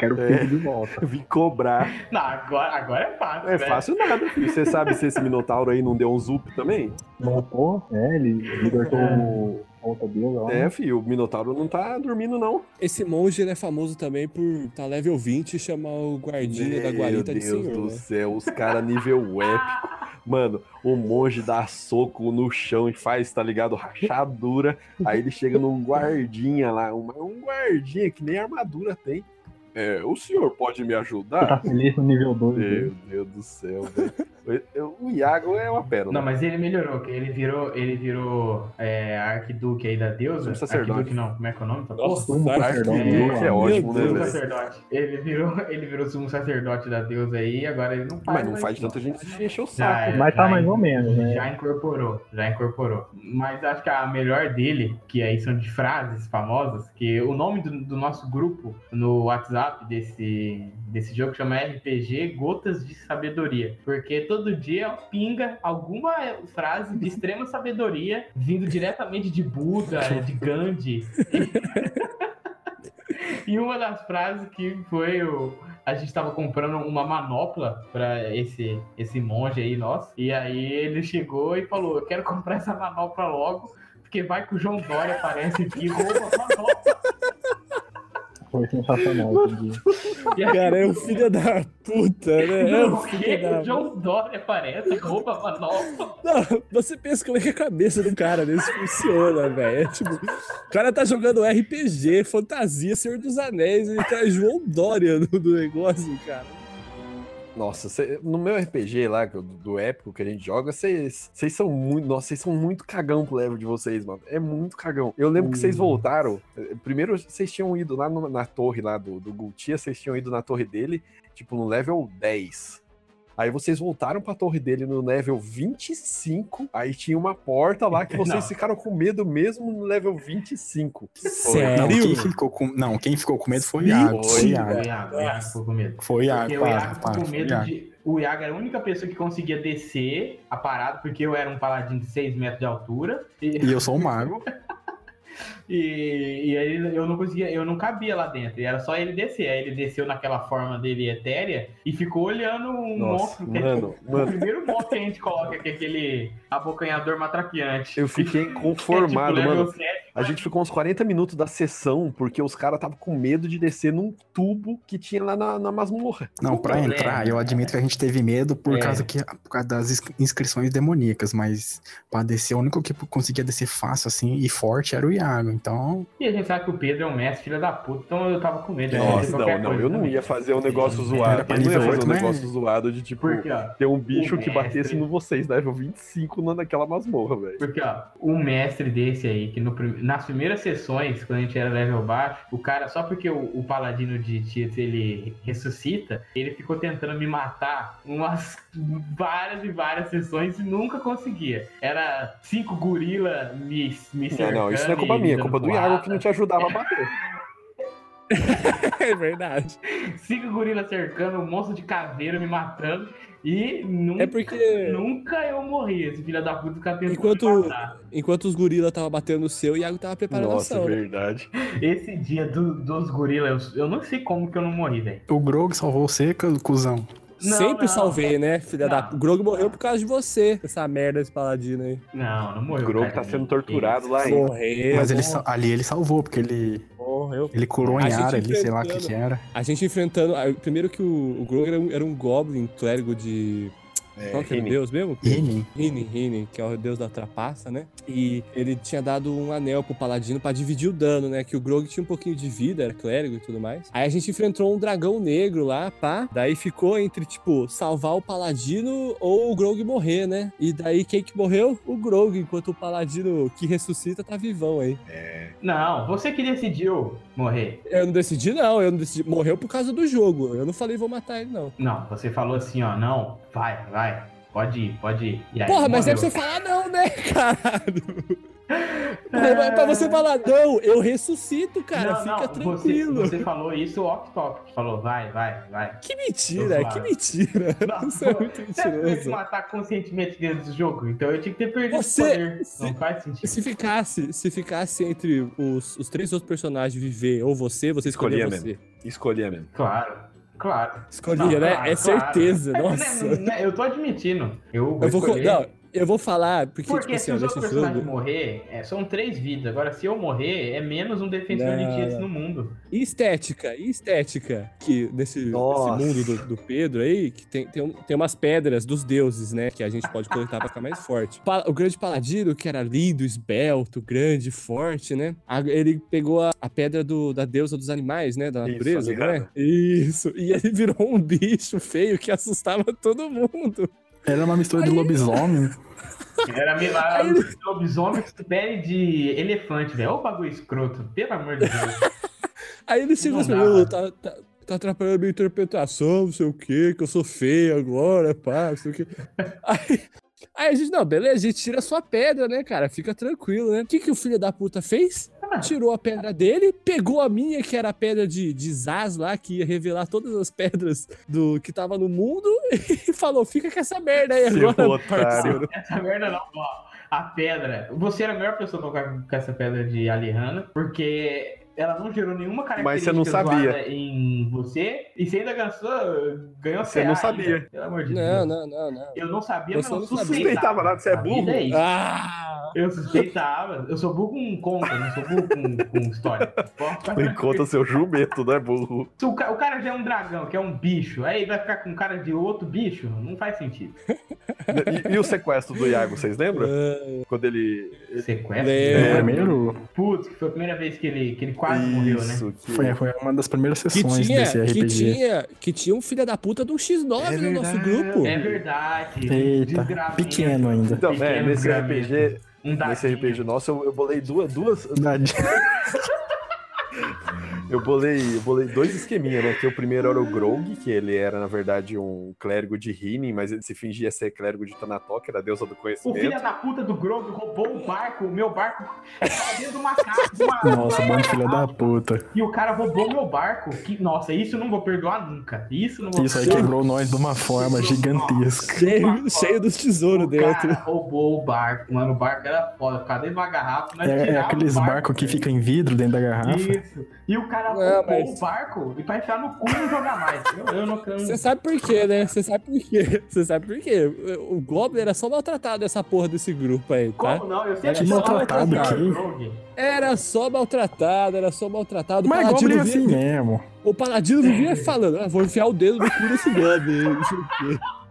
quero o É. filho de volta. <laughs> Vim cobrar. Não, agora, agora é fácil. É né? fácil nada, filho. Você sabe se esse Minotauro aí não deu um zup também? Voltou, é, ele libertou o a outra deusa lá. É, filho, o Minotauro não tá dormindo, não. Esse monge ele é famoso também por tá level 20 e chamar o guardinha da Meu guarita de Deus senhor. do né? céu, os caras nível <laughs> épico. Mano, o monge dá soco no chão e faz, tá ligado? Rachadura. Aí ele chega num guardinha lá, um, um guardinha que nem armadura tem. É, o senhor pode me Você ajudar? tá feliz no nível 2 Meu dele. Deus do céu, velho. O Iago é uma pérola. Não, mas ele melhorou, que ele virou, ele virou é, arquiduque aí da deusa. Sumo sacerdote. Arquiduque não, como é que é o nome? Nossa, Sumo sacerdote. Arquiduque é ótimo, né, Sumo Deus. sacerdote. Ele virou, ele virou sumo sacerdote da deusa aí e agora ele não faz. Mas não faz tanta gente se encher o Já saco. é, Mas tá já mais in- ou menos, né? Já incorporou, já incorporou. Mas acho que a melhor dele, que aí são de frases famosas, que o nome do, do nosso grupo no WhatsApp desse, desse jogo chama RPG Gotas de Sabedoria. Porque todo dia pinga alguma frase de extrema sabedoria vindo diretamente de Buda, de Gandhi. <laughs> E uma das frases que foi o. A gente tava comprando uma manopla pra esse, esse monge aí nosso. E aí ele chegou e falou: Eu quero comprar essa manopla logo, porque vai que o João Dória aparece aqui e rouba a manopla. Foi sensacional esse dia. E aí, Cara, é o filho da puta, né? É o Por que filho da o João Dória aparece e rouba a manopla? Não, você pensa como é que a cabeça do cara desse funciona, velho. É tipo, o cara tá jogando RPG, fantasia, Senhor dos Anéis, ele tá João Dória no, do negócio, cara. Nossa, cê- no meu RPG lá, eu- do épico que a gente joga, vocês são muito. Nossa, vocês são muito cagão pro level de vocês, mano. É muito cagão. Eu lembro que vocês voltaram. eh, Primeiro, vocês tinham ido lá no- na torre lá do, do Gultia, vocês tinham ido na torre dele, tipo, no level 10. Aí vocês voltaram pra torre dele no level 25. Aí tinha uma porta lá que <laughs> vocês Não. ficaram com medo mesmo no level 25. Não, quem Sério? ficou com, não, quem ficou com medo foi o Iago. Foi o Iago. Iago, o Iago ficou com medo. Foi o Iago, Porque o Iago ficou para, com foi o medo Iago. de. O Iago era a única pessoa que conseguia descer a parada, porque eu era um paladino de 6 metros de altura. E, E eu sou um mago. <laughs> e, e aí eu não conseguia, eu não cabia lá dentro. E era só ele descer. Aí ele desceu naquela forma dele etérea e ficou olhando um Nossa, monstro. é mano, tipo, mano. O primeiro monstro que a gente coloca, que é aquele abocanhador matraqueante. Eu fiquei <laughs> Que é, tipo, conformado, mano. 7, A gente ficou uns 40 minutos da sessão porque os caras estavam com medo de descer num tubo que tinha lá na, na masmorra. Não, pra problema. entrar, eu admito que a gente teve medo por, É. causa, que, por causa das ins- inscrições demoníacas, mas pra descer, o único que conseguia descer fácil assim e forte era o Iago. Então, E a gente sabe que o Pedro é um mestre, filho da puta, então eu tava com medo. de É, fazer Nossa, qualquer não, não, eu não também. ia fazer um negócio zoado. pra Eu não ia fazer um mas- negócio zoado de tipo Porque, ó, ter um bicho que batesse mestre- no vocês, level 25 na- naquela masmorra, velho. Porque, ó, um mestre desse aí, que no prim- nas primeiras sessões, quando a gente era level baixo, o cara, só porque o, o paladino de Tietz, ele ressuscita, ele ficou tentando me matar umas <laughs> várias e várias sessões e nunca conseguia. Era cinco gorila me, me Não, não, isso não é cercando culpa minha, é culpa do porrada. Iago que não te ajudava a bater. <laughs> <laughs> É verdade. Cinco gorilas cercando, um monstro de caveira me matando. E nunca, É porque nunca eu morri. Esse filho da puta fica tentando Enquanto- enquanto os gorilas estavam batendo no seu, o Iago tava preparando a Nossa, ação. né? verdade. Esse dia do- dos gorilas, eu, eu não sei como que eu não morri, velho. O Grog salvou você, cu- cuzão. Não, Sempre não. salvei, né, filha da. O Grog morreu por causa de você, essa merda desse paladino aí. Não, não morreu. O Grog cara, tá sendo torturado lá ainda. Morreu. Mas ele, ali ele salvou, porque ele, Morreu. ele curou em ar ali, sei lá o que que era. A gente enfrentando. Primeiro que o, o Grog era um, era um Goblin clérigo de. É, Qual que era o Rini. deus mesmo? Rinin. Rinin, Rinin, que é o deus da trapaça, né? E ele tinha dado um anel pro paladino pra dividir o dano, né? Que o Grog tinha um pouquinho de vida, era clérigo e tudo mais. Aí a gente enfrentou um dragão negro lá, pá. Daí ficou entre, tipo, salvar o paladino ou o Grog morrer, né? E daí quem que morreu? O Grog, enquanto o paladino que ressuscita tá vivão aí. Não, você que decidiu morrer. Eu não decidi, não. Eu não decidi. Morreu por causa do jogo. Eu não falei vou matar ele, não. Não, você falou assim, ó, não, vai, vai, pode ir, pode ir. E aí, Porra, mas é pra você falar não, né, caralho? <laughs> É pra você falar, não, eu ressuscito, cara, não, fica não, tranquilo. Você, você falou isso off-top. Falou, vai, vai, vai. Que mentira, que mentira. Não, <laughs> Isso é muito Você mentiroso. matar conscientemente dentro do jogo, então eu tinha que ter perdido Você- o poder. se- Não faz sentido. Se ficasse, se ficasse entre os, os três outros personagens viver ou você, você escolhia Escolhia você. Escolhia mesmo. Claro, claro. Escolhia, Não, né? claro, é claro. certeza, É, nossa. né, né, eu tô admitindo. Eu vou, Eu vou, co- escolher. não, eu vou falar, porque, Porque tipo assim, se outros nesse personagens jogo... morrer, é, são três vidas. Agora, se eu morrer, é menos um defensor de Não, Tietz não. no mundo. E estética, e estética, que nesse, nesse mundo do, do Pedro aí, que tem, tem, um- tem umas pedras dos deuses, né, que a gente pode coletar pra ficar mais forte. O grande paladino, que era lindo, esbelto, grande, forte, né, a- ele pegou a, a pedra do, da deusa dos animais, né, da Isso, natureza, a não é? mirrada. Isso, e ele virou um bicho feio que assustava todo mundo. Era uma mistura de lobisomem. Era milagre lobisomem com pele de elefante, velho. Ô bagulho escroto, pelo amor de Deus. <laughs> Aí ele "Ô, né? tá, tá, tá atrapalhando a minha interpretação, não sei o quê, que eu sou feio agora, pá, não sei o quê. <laughs> Aí, aí a gente, não, beleza, a gente tira a sua pedra, né, cara? Fica tranquilo, né? O que, que o filho da puta fez? Ah. Tirou a pedra dele, pegou a minha, que era a pedra de, de Zaz lá, que ia revelar todas as pedras do que tava no mundo, <laughs> e falou: fica com essa merda aí Seu agora, otário. parceiro. Essa merda não, ó. A pedra. Você era a melhor pessoa pra colocar com essa pedra de Alihana, porque ela não gerou nenhuma Mas característica você não sabia. em você. E você ainda ganhou, ganhou Você CA não sabia. ainda, pelo amor de Não, Deus. não, não, não. Eu não sabia, Você mas eu suspeitava. Suspeitava nada, você é burro. isso. Ah! Eu suspeitava. Eu sou burro com conta, não sou burro com, com história. <laughs> Pode- Encontra seu jumento, não é burro. Se o, ca- o cara já é um dragão, que é um bicho, aí vai ficar com cara de outro bicho, não faz sentido. E, e o sequestro do Iago, vocês lembram? Ah, Quando ele. Sequestro? Lembro. É. primeiro, Putz, que foi a primeira vez que ele, que ele quase morreu, né? Isso, que- foi, foi uma das primeiras que sessões tinha, desse que RPG. tinha, que tinha um filho da puta de um X9 É no nosso grupo. É verdade. Eita, pequeno ainda. Então, é, Pequeno nesse desgramento. RPG, Um nesse. RPG nosso, eu, eu bolei duas, duas. <laughs> Eu bolei, eu bolei dois esqueminhas, né? Que o primeiro era o Grog, que ele era, na verdade, um clérigo de Rinin, mas ele se fingia ser clérigo de Tanatok, que era a deusa do O filho conhecimento. da puta do Grog roubou o barco, o meu barco. Tava dentro de uma casa. uma- <laughs> Nossa, bando de filha da puta. E o cara roubou meu barco. Que, nossa, isso eu não vou perdoar nunca. Isso não vou Isso aí quebrou nós de uma forma gigantesca. Cheio, cheio dos tesouros O dentro. cara roubou o barco, mano. O barco era foda. De uma garrafa. É, é aqueles o barco, barcos que ficam em vidro dentro da garrafa. Isso. E o cara Não, roubou mas- o barco e pra enfiar no cu e não jogar mais. <laughs> Eu, eu não. Você sabe por quê, né? Você sabe por quê? <laughs> Você sabe por quê? O Goblin era só maltratado dessa porra desse grupo aí, tá? Como não? Eu sei Era maltratado maltratado. Era só maltratado, era só maltratado. O Mas Paladino, Goblin é assim mesmo. o Paladino vivia falando, ah, vou enfiar o dedo no cu desse Goblin. <laughs>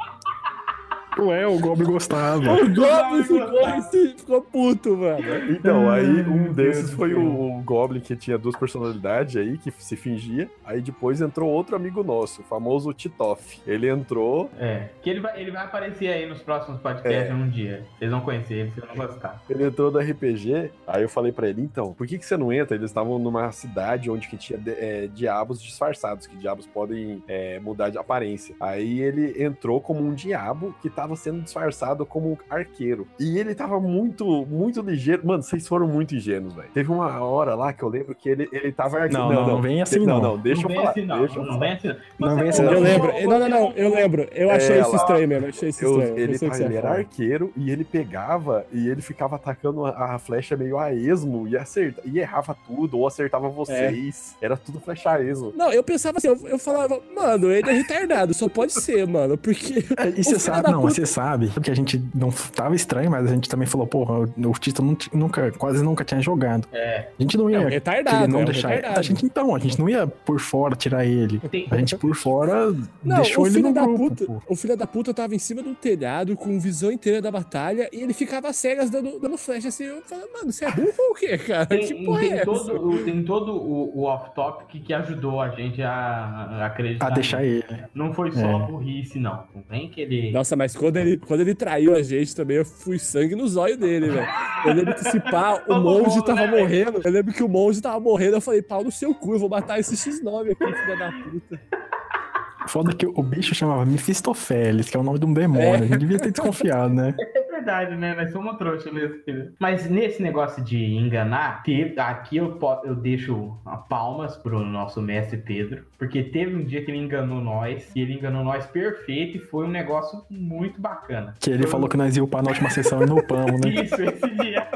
Ué, o Goblin gostava. O Goblin ficou, ficou puto, mano. Então, aí um desses do foi o, o Goblin que tinha duas personalidades aí, que se fingia. Aí depois entrou outro amigo nosso, o famoso Titoff. Ele entrou, É. Que ele vai, ele vai aparecer aí nos próximos podcasts É. um dia. Vocês vão conhecer ele, vocês vão gostar. ele entrou no RPG. Aí eu falei pra ele, então, por que, que você não entra? Eles estavam numa cidade onde que tinha é, diabos disfarçados, que diabos podem é, mudar de aparência. Aí ele entrou como um diabo que tá tava sendo disfarçado como arqueiro. E ele tava muito, muito ligeiro. Mano, vocês foram muito ingênuos, velho. Teve uma hora lá que eu lembro que ele, ele tava arqueiro. Não, não, não vem assim, não. não. Não, deixa não eu vem falar. assim, não. deixa eu Não falar. vem assim, não. Não vem assim, não. Eu Não, lembro. Não, não, não. Eu lembro. Eu achei É, isso estranho mesmo. Achei isso Eu- estranho. ele não que ele você ia era arqueiro e ele pegava e ele ficava atacando a, a flecha meio a esmo e acerta, e errava tudo, ou acertava vocês. Era tudo flecha a esmo. Não, eu pensava assim, eu, eu falava, mano, ele é retardado, só pode ser, mano, porque. É, E você sabe, não, você sabe que a gente não tava estranho, mas a gente também falou, porra, o Tito nunca, quase nunca tinha jogado. É. A gente não ia É um retardado, não é um deixar retardado. A gente então, a gente não ia por fora tirar ele. Tem- A gente por fora Não, deixou o ele filho no da grupo. puta, pô. o filho da puta tava em cima do telhado com visão inteira da batalha e ele ficava cegas dando, dando flash assim. Eu falei, mano, você é burro ou o quê, cara? Tem, que porra tem é essa? todo, o- tem todo o, o off-topic que ajudou a gente a, a acreditar. A deixar ele. Não foi só É. burrice, não. Não vem que ele. Nossa, mas quando ele, quando ele traiu a gente também, eu fui sangue nos olhos dele, velho. Eu lembro que esse pá, o monge tava né, morrendo. Eu lembro que o monge tava morrendo. Eu falei, pau no seu cu, eu vou matar esse X9 aqui, filha da puta. Foda que o bicho chamava Mephistofeles, que é o nome de um demônio. É. A gente devia ter desconfiado, né? <laughs> Verdade, né? Nós somos trouxa mesmo. filho. Mas nesse negócio de enganar, teve- aqui eu, eu deixo a palmas pro nosso mestre Pedro, porque teve um dia que ele enganou nós, e ele enganou nós perfeito, e foi um negócio muito bacana. Que ele Foi- falou que nós ia upar na última sessão e não upamos, né? <laughs> Isso, esse dia.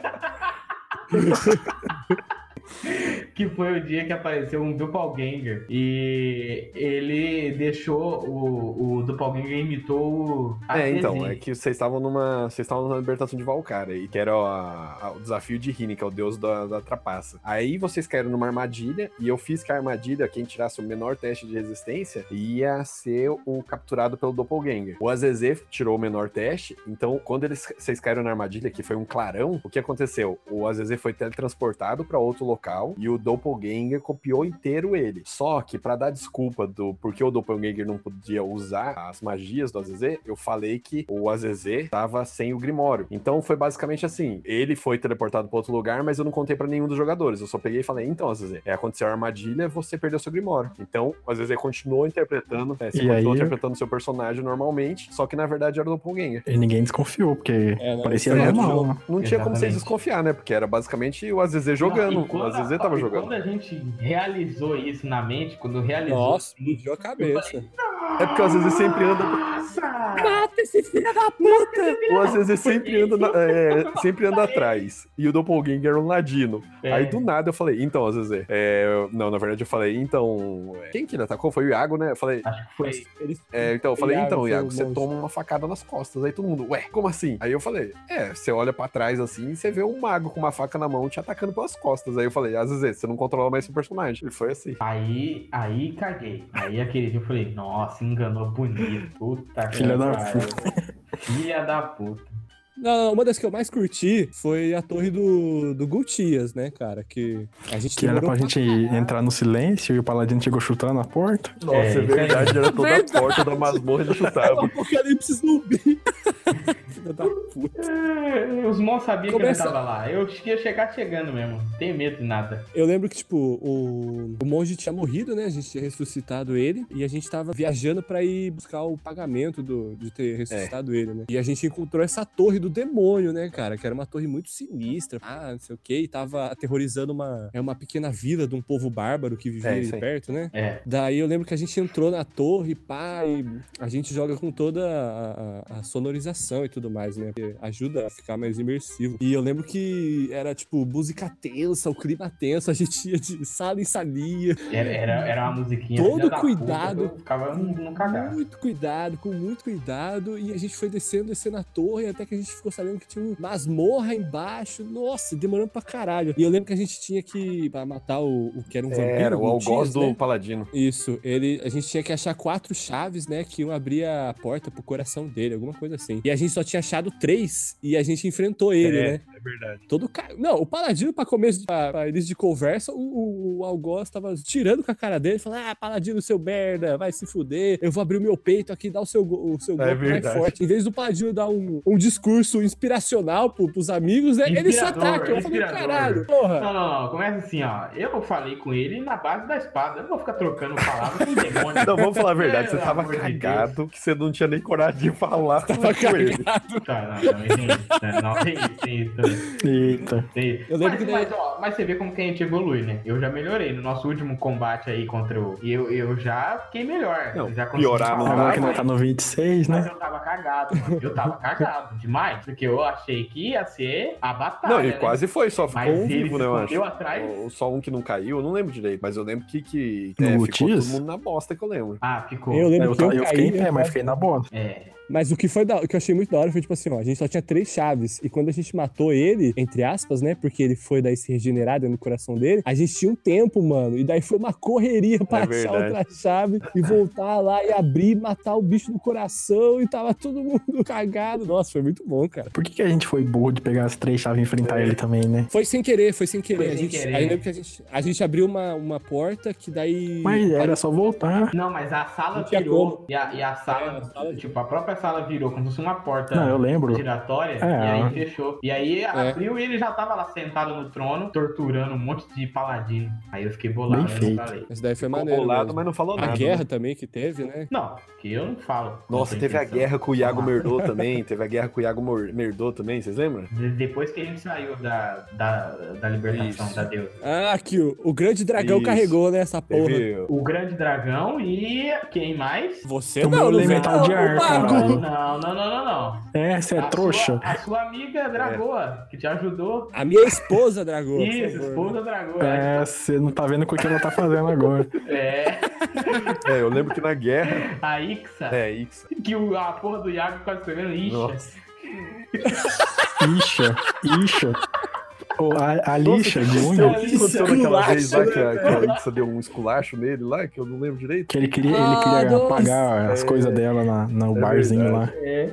<laughs> <laughs> que foi o dia que apareceu um Doppelganger. E ele deixou o, o Doppelganger imitou o. É, então, é que vocês estavam numa. Vocês estavam na libertação de Valkyria, e que era a- a- o desafio de Rini, que é o deus da, da trapaça. Aí vocês caíram numa armadilha, e eu fiz que a armadilha, quem tirasse o menor teste de resistência, ia ser o capturado pelo Doppelganger. O Azezê tirou o menor teste, então quando eles, vocês caíram na armadilha, que foi um clarão, o que aconteceu? O Azezê foi teletransportado pra outro local, e o Doppelganger copiou inteiro ele. Só que pra dar desculpa do porque o Doppelganger não podia usar as magias do Azezê, eu falei que o Azezê tava sem o Grimório. Então foi basicamente assim: ele foi teleportado pra outro lugar, mas eu não contei pra nenhum dos jogadores. Eu só peguei e falei: então, Azezê, é, aconteceu a armadilha, você perdeu seu Grimório. Então, o Azezê continuou interpretando, é, você E continuou aí- interpretando seu personagem normalmente, só que na verdade era o Doppelganger. E ninguém desconfiou, porque É, não, parecia é normal. né? Não tinha como vocês desconfiar, né? Porque era basicamente o Azezê jogando. Não, e quando Azezê a- tava e jogando. Quando a gente realizou isso na mente, quando realizou. Nossa, explodiu a cabeça. É porque o Azezê sempre anda. Nossa! Mata esse filho da puta! O Azezê sempre anda, na- é, sempre anda atrás. E o Doppelganger era um ladino. É. Aí do nada eu falei, então, Azezê. É, não, na verdade eu falei, então. é, Quem que ele atacou? Foi o Iago, né? Eu falei, Acho que foi. Ele- é, então, eu falei, Iago então, Iago, você toma uma facada nas costas. Aí todo mundo, ué, como assim? Aí eu falei, é, você olha pra trás assim e você vê um mago com uma faca na mão te atacando pelas costas. Aí eu falei, Azezê, você não controla mais seu personagem. E foi assim. Aí, aí caguei. Aí aquele dia eu falei, nossa, enganou bonito. Puta Filha da pariu. Filha da puta. Não, uma das que eu mais curti foi a torre do, do Gultias, né, cara? Que a gente Que era pra gente caralho. entrar no silêncio e o paladino chegou chutando a porta. Nossa, É, é, verdade, era toda Verdade. a porta da masmorra ele chutava. <laughs> Apocalipse zumbi. Filha da puta. É, Os mons sabiam Começa- que ele tava lá. Eu ia chegar chegando mesmo. Não tenho medo de nada. Eu lembro que, tipo, o, o monge tinha morrido, né? A gente tinha ressuscitado ele. E a gente tava viajando pra ir buscar o pagamento do, de ter ressuscitado ele, né? E a gente encontrou essa torre do demônio, né, cara? Que era uma torre muito sinistra. Ah, não sei o quê. E tava aterrorizando uma, é uma pequena vila de um povo bárbaro que vivia É, ali perto, né? É. Daí eu lembro que a gente entrou na torre, pá, e a gente joga com toda a, a- a sonorização e tudo mais, né? Porque ajuda a ficar mais imersivo. E eu lembro que era, tipo, música tensa, o clima tenso, a gente ia de sala em salinha. Era, era, era uma musiquinha. Todo cuidado. Puta, ficava no, cagaço. Muito cuidado, com muito cuidado. E a gente foi descendo, descendo a torre, até que a gente ficou sabendo que tinha uma masmorra embaixo. Nossa, demorando pra caralho. E eu lembro que a gente tinha que, pra matar o, o que era um vampiro. Era o algoz do né? paladino. Isso, ele, a gente tinha que achar quatro chaves, né, que iam abrir a porta pro coração dele, alguma coisa assim. E a gente só tinha baixado três e a gente enfrentou ele, É, né? é verdade. Todo ca... Não, o Paladino, pra começo, pra, pra início de conversa, o, o, o Algoz tava tirando com a cara dele, falando: Ah, Paladino, seu merda, vai se fuder, eu vou abrir o meu peito aqui, dar o seu, o seu É golpe mais verdade. forte. Em vez do Paladino dar um, um discurso inspiracional pro, pros amigos, né? Ele só Inspirador, ataca. Eu falei: inspirador. Caralho, porra. Não, não, não. Começa assim, ó. Eu falei com ele na base da espada. Eu não vou ficar trocando palavras com demônio. Não, vamos falar a verdade, <laughs> você Pelo tava amor de cagado que você não tinha nem coragem de falar Tava com ele. Tá, não, não, tem isso, não, tem isso, tem isso também. Eita. Eu lembro mas, que daí- mas, ó, mas você vê como que a gente evolui, né? Eu já melhorei. No nosso último combate aí contra o. Eu, eu já fiquei melhor. Não, Eu já piorar não Agora que mas- nós tá no 26, Mas né? eu tava cagado, mano. Eu tava cagado demais. Porque eu achei que ia ser a batalha. Não, e né? quase foi, só ficou Mas um vivo, né, eu acho. atrás. Ou Só um que não caiu, eu não lembro direito, mas eu lembro que, que é, ficou todo mundo na bosta que eu lembro. Ah, ficou. Eu lembro Eu, que eu, eu caí, fiquei em pé, né? mas fiquei na bola. É. Mas o que foi da, o que eu achei muito da hora foi tipo assim, ó, a gente só tinha três chaves e quando a gente matou ele, entre aspas, né, porque ele foi daí se regenerar dentro do coração dele, a gente tinha um tempo, mano, e daí foi uma correria pra É achar verdade. outra chave e voltar lá e abrir, matar o bicho no coração e tava todo mundo <laughs> cagado. Nossa, foi muito bom, cara. Por que, que a gente foi burro de pegar as três chaves e enfrentar ele também, né? Foi sem querer, foi sem querer. Foi a sem gente, querer. Aí lembro que a gente, a gente abriu uma, uma porta que daí. Mas era só voltar. Não, mas a sala como. E a, e a sala, É, a sala- tipo, a própria sala virou como se fosse uma porta Não, eu lembro. giratória. É. E aí fechou. E aí abriu e ele já tava lá sentado no trono, torturando um monte de paladino. Aí eu fiquei bolado, Bem eu feito. não falei. Esse daí foi Ficou maneiro. bolado, mesmo. mas não falou A nada. guerra né? também que teve, né? Não, que eu não falo. Nossa, Não teve a guerra com o Iago lá. Merdô <laughs> também. Teve a guerra com o Iago Merdô também, vocês lembram? De- Depois que a gente saiu da, da, da libertação Isso. da deusa. Ah, aqui, o, o grande dragão Isso. carregou, né, essa porra. Teve. O grande dragão e quem mais? Você Tomou não, o elemental de ar, o mago. caralho. Não, não, não, não, não. É, você é A trouxa. Sua, a sua amiga Dragoa, que te ajudou. A minha esposa, dragão. por Isso, esposa Dragoa. É, você não tá vendo o que ela tá fazendo agora. <laughs> É, É, eu lembro que na guerra. a Ixa. É, Ixa. Que o, a porra do Iago quase escrevendo lixa. Nossa. Ixa, Ixa. Ô, a, a lixa de unha. que aconteceu naquela Esculacho, vez lá que a, né, que a Ixa deu um esculacho nele lá, que eu não lembro direito? Que ele queria, ele queria nossa. apagar as É. coisas dela na, no É barzinho verdade. lá. É.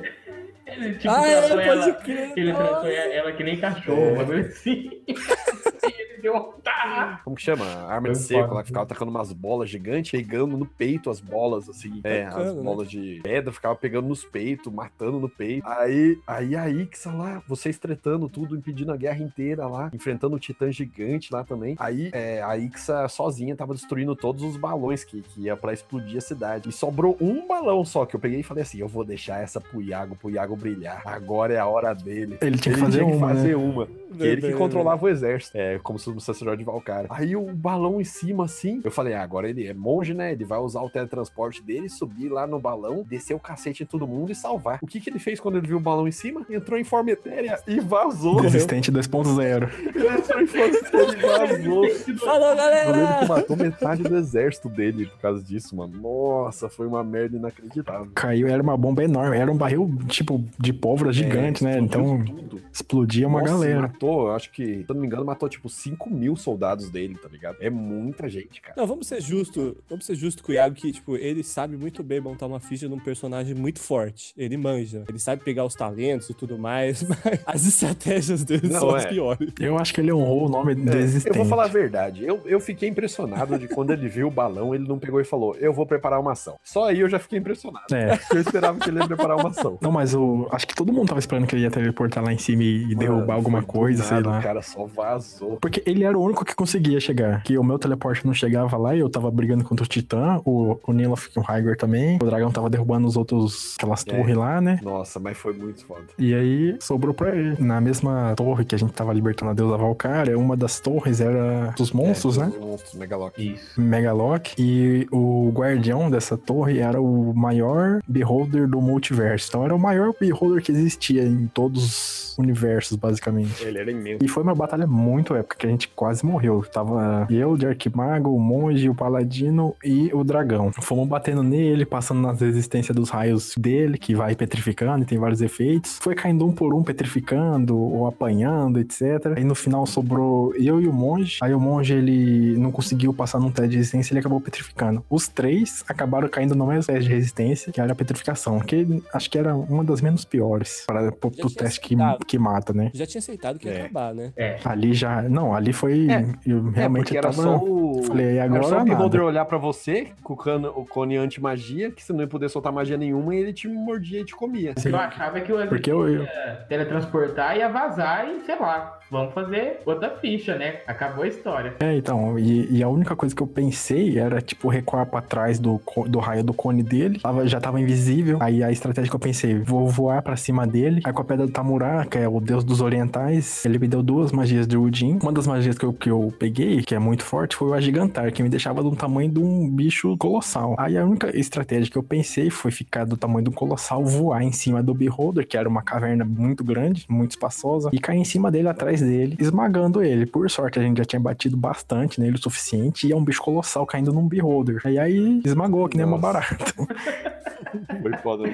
Ele tipo, Ah, é, tratou ela. pode crer. Ele tratou ela que nem cachorro, um bagulho assim. <laughs> E ele deu um. Tá. Como que chama? Arma de seco lá, que ficava atacando umas bolas gigantes, pegando no peito as bolas, assim. É, Bacana, as né? bolas de pedra, ficava pegando nos peitos, matando no peito. Aí, aí a Ixa lá, vocês tretando tudo, impedindo a guerra inteira lá, enfrentando o titã gigante lá também. Aí é, a Ixa sozinha tava destruindo todos os balões que, que ia pra explodir a cidade. E sobrou um balão só, que eu peguei e falei assim, eu vou deixar essa pro Iago, pro Iago brilhar. Agora é a hora dele. Ele tinha que fazer uma, né? fazer uma. Que ele que controlava o exército. É, como se fosse o de Valkyrie. Aí o balão em cima, assim. Eu falei, ah, agora ele é monge, né? Ele vai usar o teletransporte dele, subir lá no balão, descer o cacete em todo mundo e salvar. O que que ele fez quando ele viu o balão em cima? Entrou em forma etérea e vazou. Desistente 2.0. Ele entrou em forma etérea e vazou. Falou, Eu lembro que galera! matou metade do exército dele por causa disso, mano. Nossa, foi uma merda inacreditável. Caiu, era uma bomba enorme. Era um barril, tipo, de pólvora gigante, né? É, explodiu Então tudo. explodia uma Nossa, galera. matou, eu acho que, se eu não me engano, matou tipo 5 mil soldados dele, tá ligado? É muita gente, cara. Não, vamos ser justo, vamos ser justo com o Iago que, tipo, ele sabe muito bem montar uma ficha de um personagem muito forte. Ele manja. Ele sabe pegar os talentos e tudo mais, <laughs> mas as estratégias dele Não, são as é. piores. Eu acho que ele honrou o nome do É, existente. eu vou falar a verdade. Eu, eu fiquei impressionado de quando ele viu o balão, ele não pegou e falou: Eu vou preparar uma ação. Só aí eu já fiquei impressionado. É. Eu esperava que ele ia preparar uma ação. Não, mas o, acho que todo mundo tava esperando que ele ia teleportar lá em cima e, derrubar alguma foi coisa, sei nada, lá. O cara só vazou. Porque ele era o único que conseguia chegar. Que o meu teleporte não chegava lá e eu tava brigando contra o Titã, o, o Nilof e o Hygor também. O dragão tava derrubando os outros, aquelas É. torres lá, né? Nossa, mas foi muito foda. E aí sobrou pra ele. Na mesma torre que a gente tava libertando a deusa Valkyria, uma das torres era dos monstros, É, né? Os monstros, Megalock. Isso. Megalock. E o guardião dessa torre era o maior beholder do multiverso. Então era o maior beholder que existia em todos os universos, basicamente. Ele Ele era imenso. E foi uma batalha muito épica, que a gente quase morreu. Tava eu, o Dark Mago, o Monge, o Paladino e o Dragão. Fomos batendo nele, passando nas resistências dos raios dele, que vai petrificando e tem vários efeitos. Foi caindo um por um, petrificando ou apanhando, etc. Aí no final sobrou eu e o Monge. Aí o Monge, ele não conseguiu passar num teste de resistência, ele acabou petrificando. Os três acabaram caindo no mesmo teste de resistência, que era a petrificação, que acho que era uma das menos piores para tinha teste que, que mata, né? Já tinha aceitado que ia É. acabar, né? É. Ali já. Não, ali foi. É. Eu É, realmente porque era tava. só o. Falei, Era agora só o. Beholder olhar pra você, com o, cano, o cone anti-magia, que você não ia poder soltar magia nenhuma e ele te mordia e te comia. O que eu achava é que o Porque eu- eu- ia teletransportar, ia vazar e, sei lá, vamos fazer outra ficha, né? Acabou a história. É, então, e, e a única coisa que eu pensei era, tipo, recuar pra trás do, do raio do cone dele. Tava, já tava invisível. Aí a estratégia que eu pensei, vou voar pra cima dele. Aí com a pedra do Tamurá, que é o deus dos orientais, ele me deu duas magias de Udin. Uma das magias que eu, que eu peguei, que é muito forte, foi o Agigantar, que me deixava do tamanho de um bicho colossal. Aí a única estratégia que eu pensei foi ficar do tamanho do colossal, voar em cima do Beholder, que era uma caverna muito grande, muito espaçosa, e cair em cima dele, atrás dele, esmagando ele. Por sorte, a gente já tinha batido bastante nele o suficiente, e é um bicho colossal caindo num Beholder. E aí esmagou, que nem uma Nossa. barata. <laughs> Foi foda.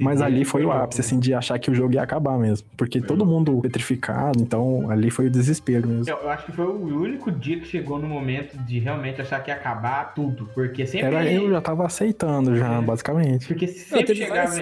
Mas dia ali foi o ápice, assim, de achar que o jogo ia acabar mesmo. Porque Foi todo mundo petrificado, então ali foi o desespero mesmo. Eu, eu acho que foi o único dia que chegou no momento de realmente achar que ia acabar tudo. Porque sempre. Era eu já tava aceitando já, É. basicamente. Porque sempre chegava.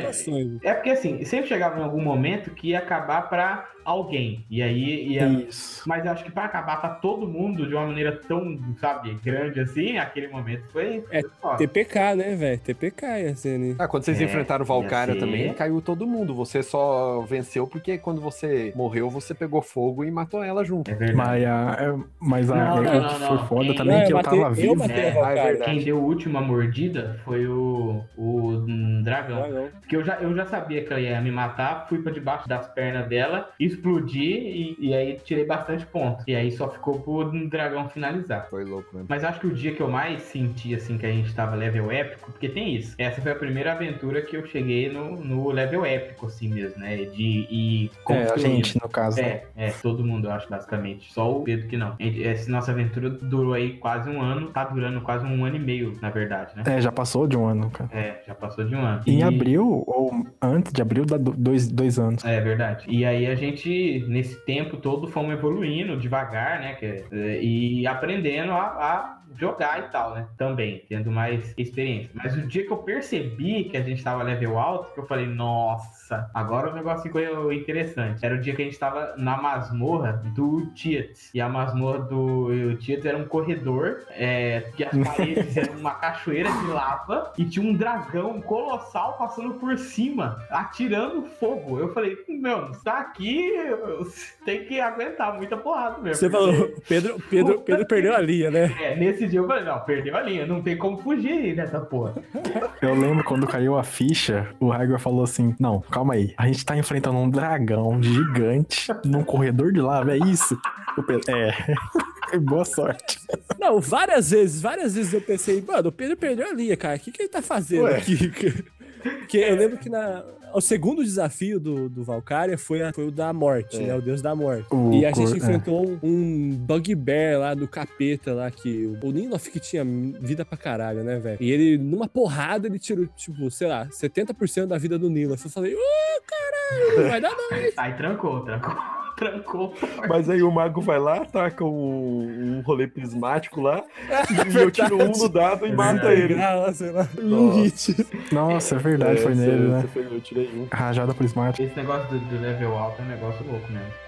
É porque assim, sempre chegava em algum momento que ia acabar pra alguém. E aí ia. Isso. Mas eu acho que pra acabar pra todo mundo de uma maneira tão, sabe, grande assim, aquele momento foi. É, foda. TPK, né, velho? TPK ia ser, né? Ah, quando vocês É, enfrentaram o Valkyria também, caiu todo mundo. Você só venceu porque quando você morreu, você pegou fogo e matou ela junto. É verdade. Mas a, é- mas a, Não, não, que não, foi foda Quem- também Não, é que eu eu tava eu vivo. É, ah, é. Quem deu a última mordida foi o, o dragão. Dragão. Porque eu já, eu já sabia que ela ia me matar, fui pra debaixo das pernas dela, explodi e, e aí tirei bastante ponto. E aí só ficou pro dragão finalizar. Foi louco mesmo. Mas acho que o dia que eu mais senti, assim, que a gente tava level épico, porque tem isso. Essa foi a primeira aventura que eu cheguei no, no level épico, assim mesmo, né? De ir É, a gente, no caso. né? É, é, todo mundo, eu acho, basicamente. Só o Pedro que não. Essa nossa aventura durou aí quase um ano, tá durando quase um ano e meio, na verdade, né? É, já passou de um ano, cara. É, já passou de um ano. Em E- abril, ou antes de abril, dá do- dois, dois anos. É verdade. E aí a gente, nesse tempo todo, fomos evoluindo devagar, né? que- é, e aprendendo a, a jogar e tal, né? Também, tendo mais experiência. Mas o dia que eu percebi que a gente tava level alto, que eu falei, nossa, agora o negócio ficou interessante. Era o dia que a gente tava na masmorra do Tietz. E a masmorra do Tietz era um corredor, é, que as paredes eram uma <laughs> cachoeira de lava e tinha um dragão colossal passando por cima, atirando fogo. Eu falei, meu, tá aqui, tem que aguentar muita porrada mesmo. Você falou, Pedro, Pedro, Pedro perdeu a linha, né? É, nesse dia eu falei, não, perdeu a linha, não tem como fugir dessa porra. Eu lembro quando caiu a ficha, o Hagrid falou assim: Não, calma aí. A gente tá enfrentando um dragão gigante num corredor de lava, é isso? Pedro, é. <laughs> Boa sorte. Não, várias vezes, várias vezes eu pensei, mano, o Pedro perdeu a linha, cara. O que, que ele tá fazendo Ué. aqui? <laughs> Porque eu lembro que na, o segundo desafio do, do Valkyria foi, a- foi o da morte, É. né? O deus da morte. O e a cor- gente é. enfrentou um, um bugbear lá do capeta lá, que o Ninlof que tinha vida pra caralho, né, velho? E ele, numa porrada, ele tirou, tipo, sei lá, 70% da vida do Ninlof. Eu falei, ô, caralho, não vai dar não. Aí trancou, trancou, trancou. Mas aí o mago vai lá, taca um, um rolê prismático lá, e eu tiro um no dado e mata Sei ele. lá, um Nossa. hit. Nossa, é verdade, foi Essa- nele, né? foi- eu tirei um. Rajada prismática. Esse negócio do, do level alto é um negócio louco mesmo.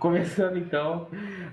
Começando então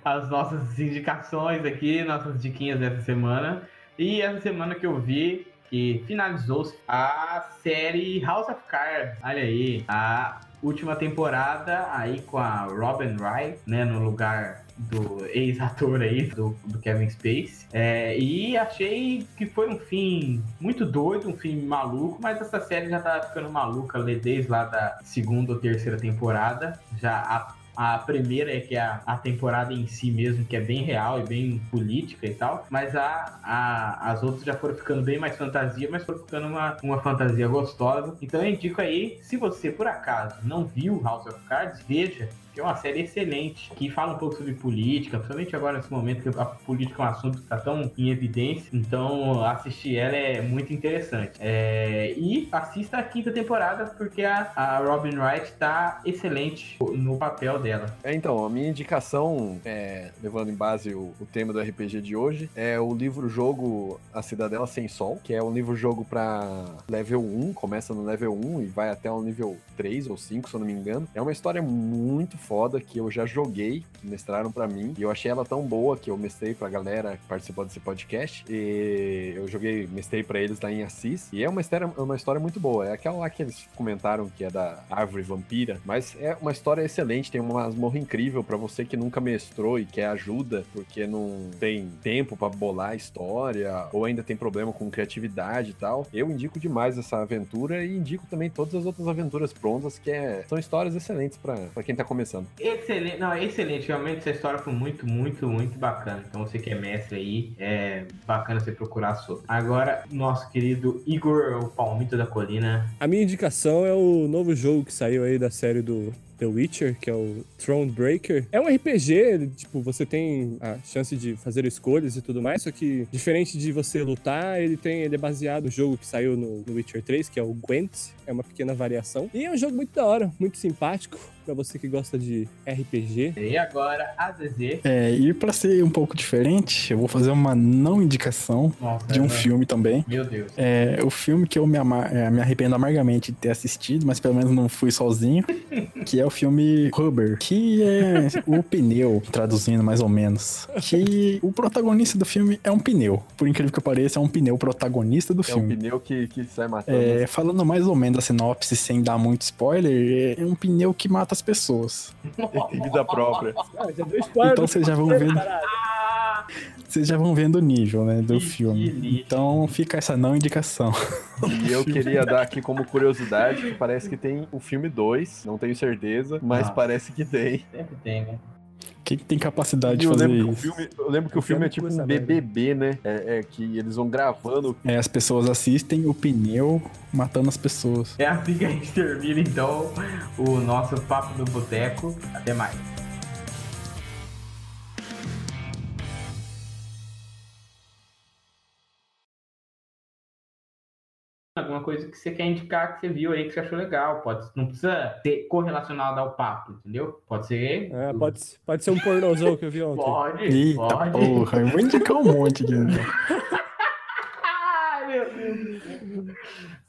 as nossas indicações aqui, nossas diquinhas dessa semana. E essa semana que eu vi que finalizou a série House of Cards. Olha aí, a última temporada aí com a Robin Wright, né, no lugar do ex-ator aí, do, do Kevin Space. É, e achei que foi um fim muito doido, um fim maluco, mas essa série já tá ficando maluca desde lá da segunda ou terceira temporada. Já a A primeira é que é a, a temporada em si mesmo, que é bem real e bem política e tal. Mas a, a, as outras já foram ficando bem mais fantasia, mas foram ficando uma, uma fantasia gostosa. Então eu indico aí, se você por acaso não viu House of Cards, veja é uma série excelente, que fala um pouco sobre política, principalmente agora nesse momento que a política é um assunto que está tão em evidência, então assistir ela é muito interessante. É, e assista a quinta temporada, porque a, a Robin Wright está excelente no papel dela. É, então, a minha indicação, é, levando em base o, o, tema do RPG de hoje, é o livro-jogo A Cidadela Sem Sol, que é um livro-jogo para level 1, começa no level 1 e vai até o nível 3 ou 5, se eu não me engano. É uma história muito foda que eu já joguei, mestraram para mim, e eu achei ela tão boa que eu mestrei pra galera que participou desse podcast, e eu joguei, mestrei para eles lá em Assis, e é uma história, uma história muito boa. É aquela lá que eles comentaram que é da Árvore Vampira, mas é uma história excelente, tem uma masmorra incrível para você que nunca mestrou e quer ajuda, porque não tem tempo para bolar a história, ou ainda tem problema com criatividade e tal. Eu indico demais essa aventura e indico também todas as outras aventuras prontas, que é, são histórias excelentes para quem tá começando. Excelente, não, excelente. Realmente essa história foi muito, muito, muito bacana. Então você que é mestre aí, é bacana você procurar sobre. Agora, nosso querido Igor, o Palmito da Colina. A minha indicação é o novo jogo que saiu aí da série do The Witcher, que é o Thronebreaker. É um RPG, tipo, você tem a chance de fazer escolhas e tudo mais, só que diferente de você lutar, ele tem ele é baseado no jogo que saiu no, no Witcher 3, que é o Gwent, é uma pequena variação. E é um jogo muito da hora, muito simpático para você que gosta de RPG. E agora, a ZZ. É, e para ser um pouco diferente, eu vou fazer uma não indicação Nossa, de um é, filme também. Meu Deus. É o filme que eu me, é, me arrependo amargamente de ter assistido, mas pelo menos não fui sozinho, <laughs> que é o filme Rubber, que é o pneu, traduzindo mais ou menos. Que o protagonista do filme é um pneu. Por incrível que pareça, é um pneu protagonista do é filme. É um pneu que, que sai matando. É, falando mais ou menos a sinopse, sem dar muito spoiler, é um pneu que mata as pessoas. Tem <laughs> vida própria. então vocês já vão vendo. Vocês já vão vendo o nível, né, do filme. Então fica essa não indicação. E eu <laughs> queria dar aqui como curiosidade que parece que tem o filme 2, não tenho certeza, mas ah. parece que tem. Sempre tem, né? Quem tem capacidade de fazer isso? Filme, eu lembro que o filme é tipo um BBB, né? É, é, que eles vão gravando. É, as pessoas assistem o pneu matando as pessoas. É assim que a gente termina, então, o nosso Papo do Boteco. Até mais. Alguma coisa que você quer indicar que você viu aí que você achou legal. Pode, não precisa ser correlacionado ao papo, entendeu? Pode ser. É, pode, pode ser um pornozão que eu vi ontem. Pode. Eita pode. porra, eu vou indicar um monte aqui. <laughs> Ai, meu Deus.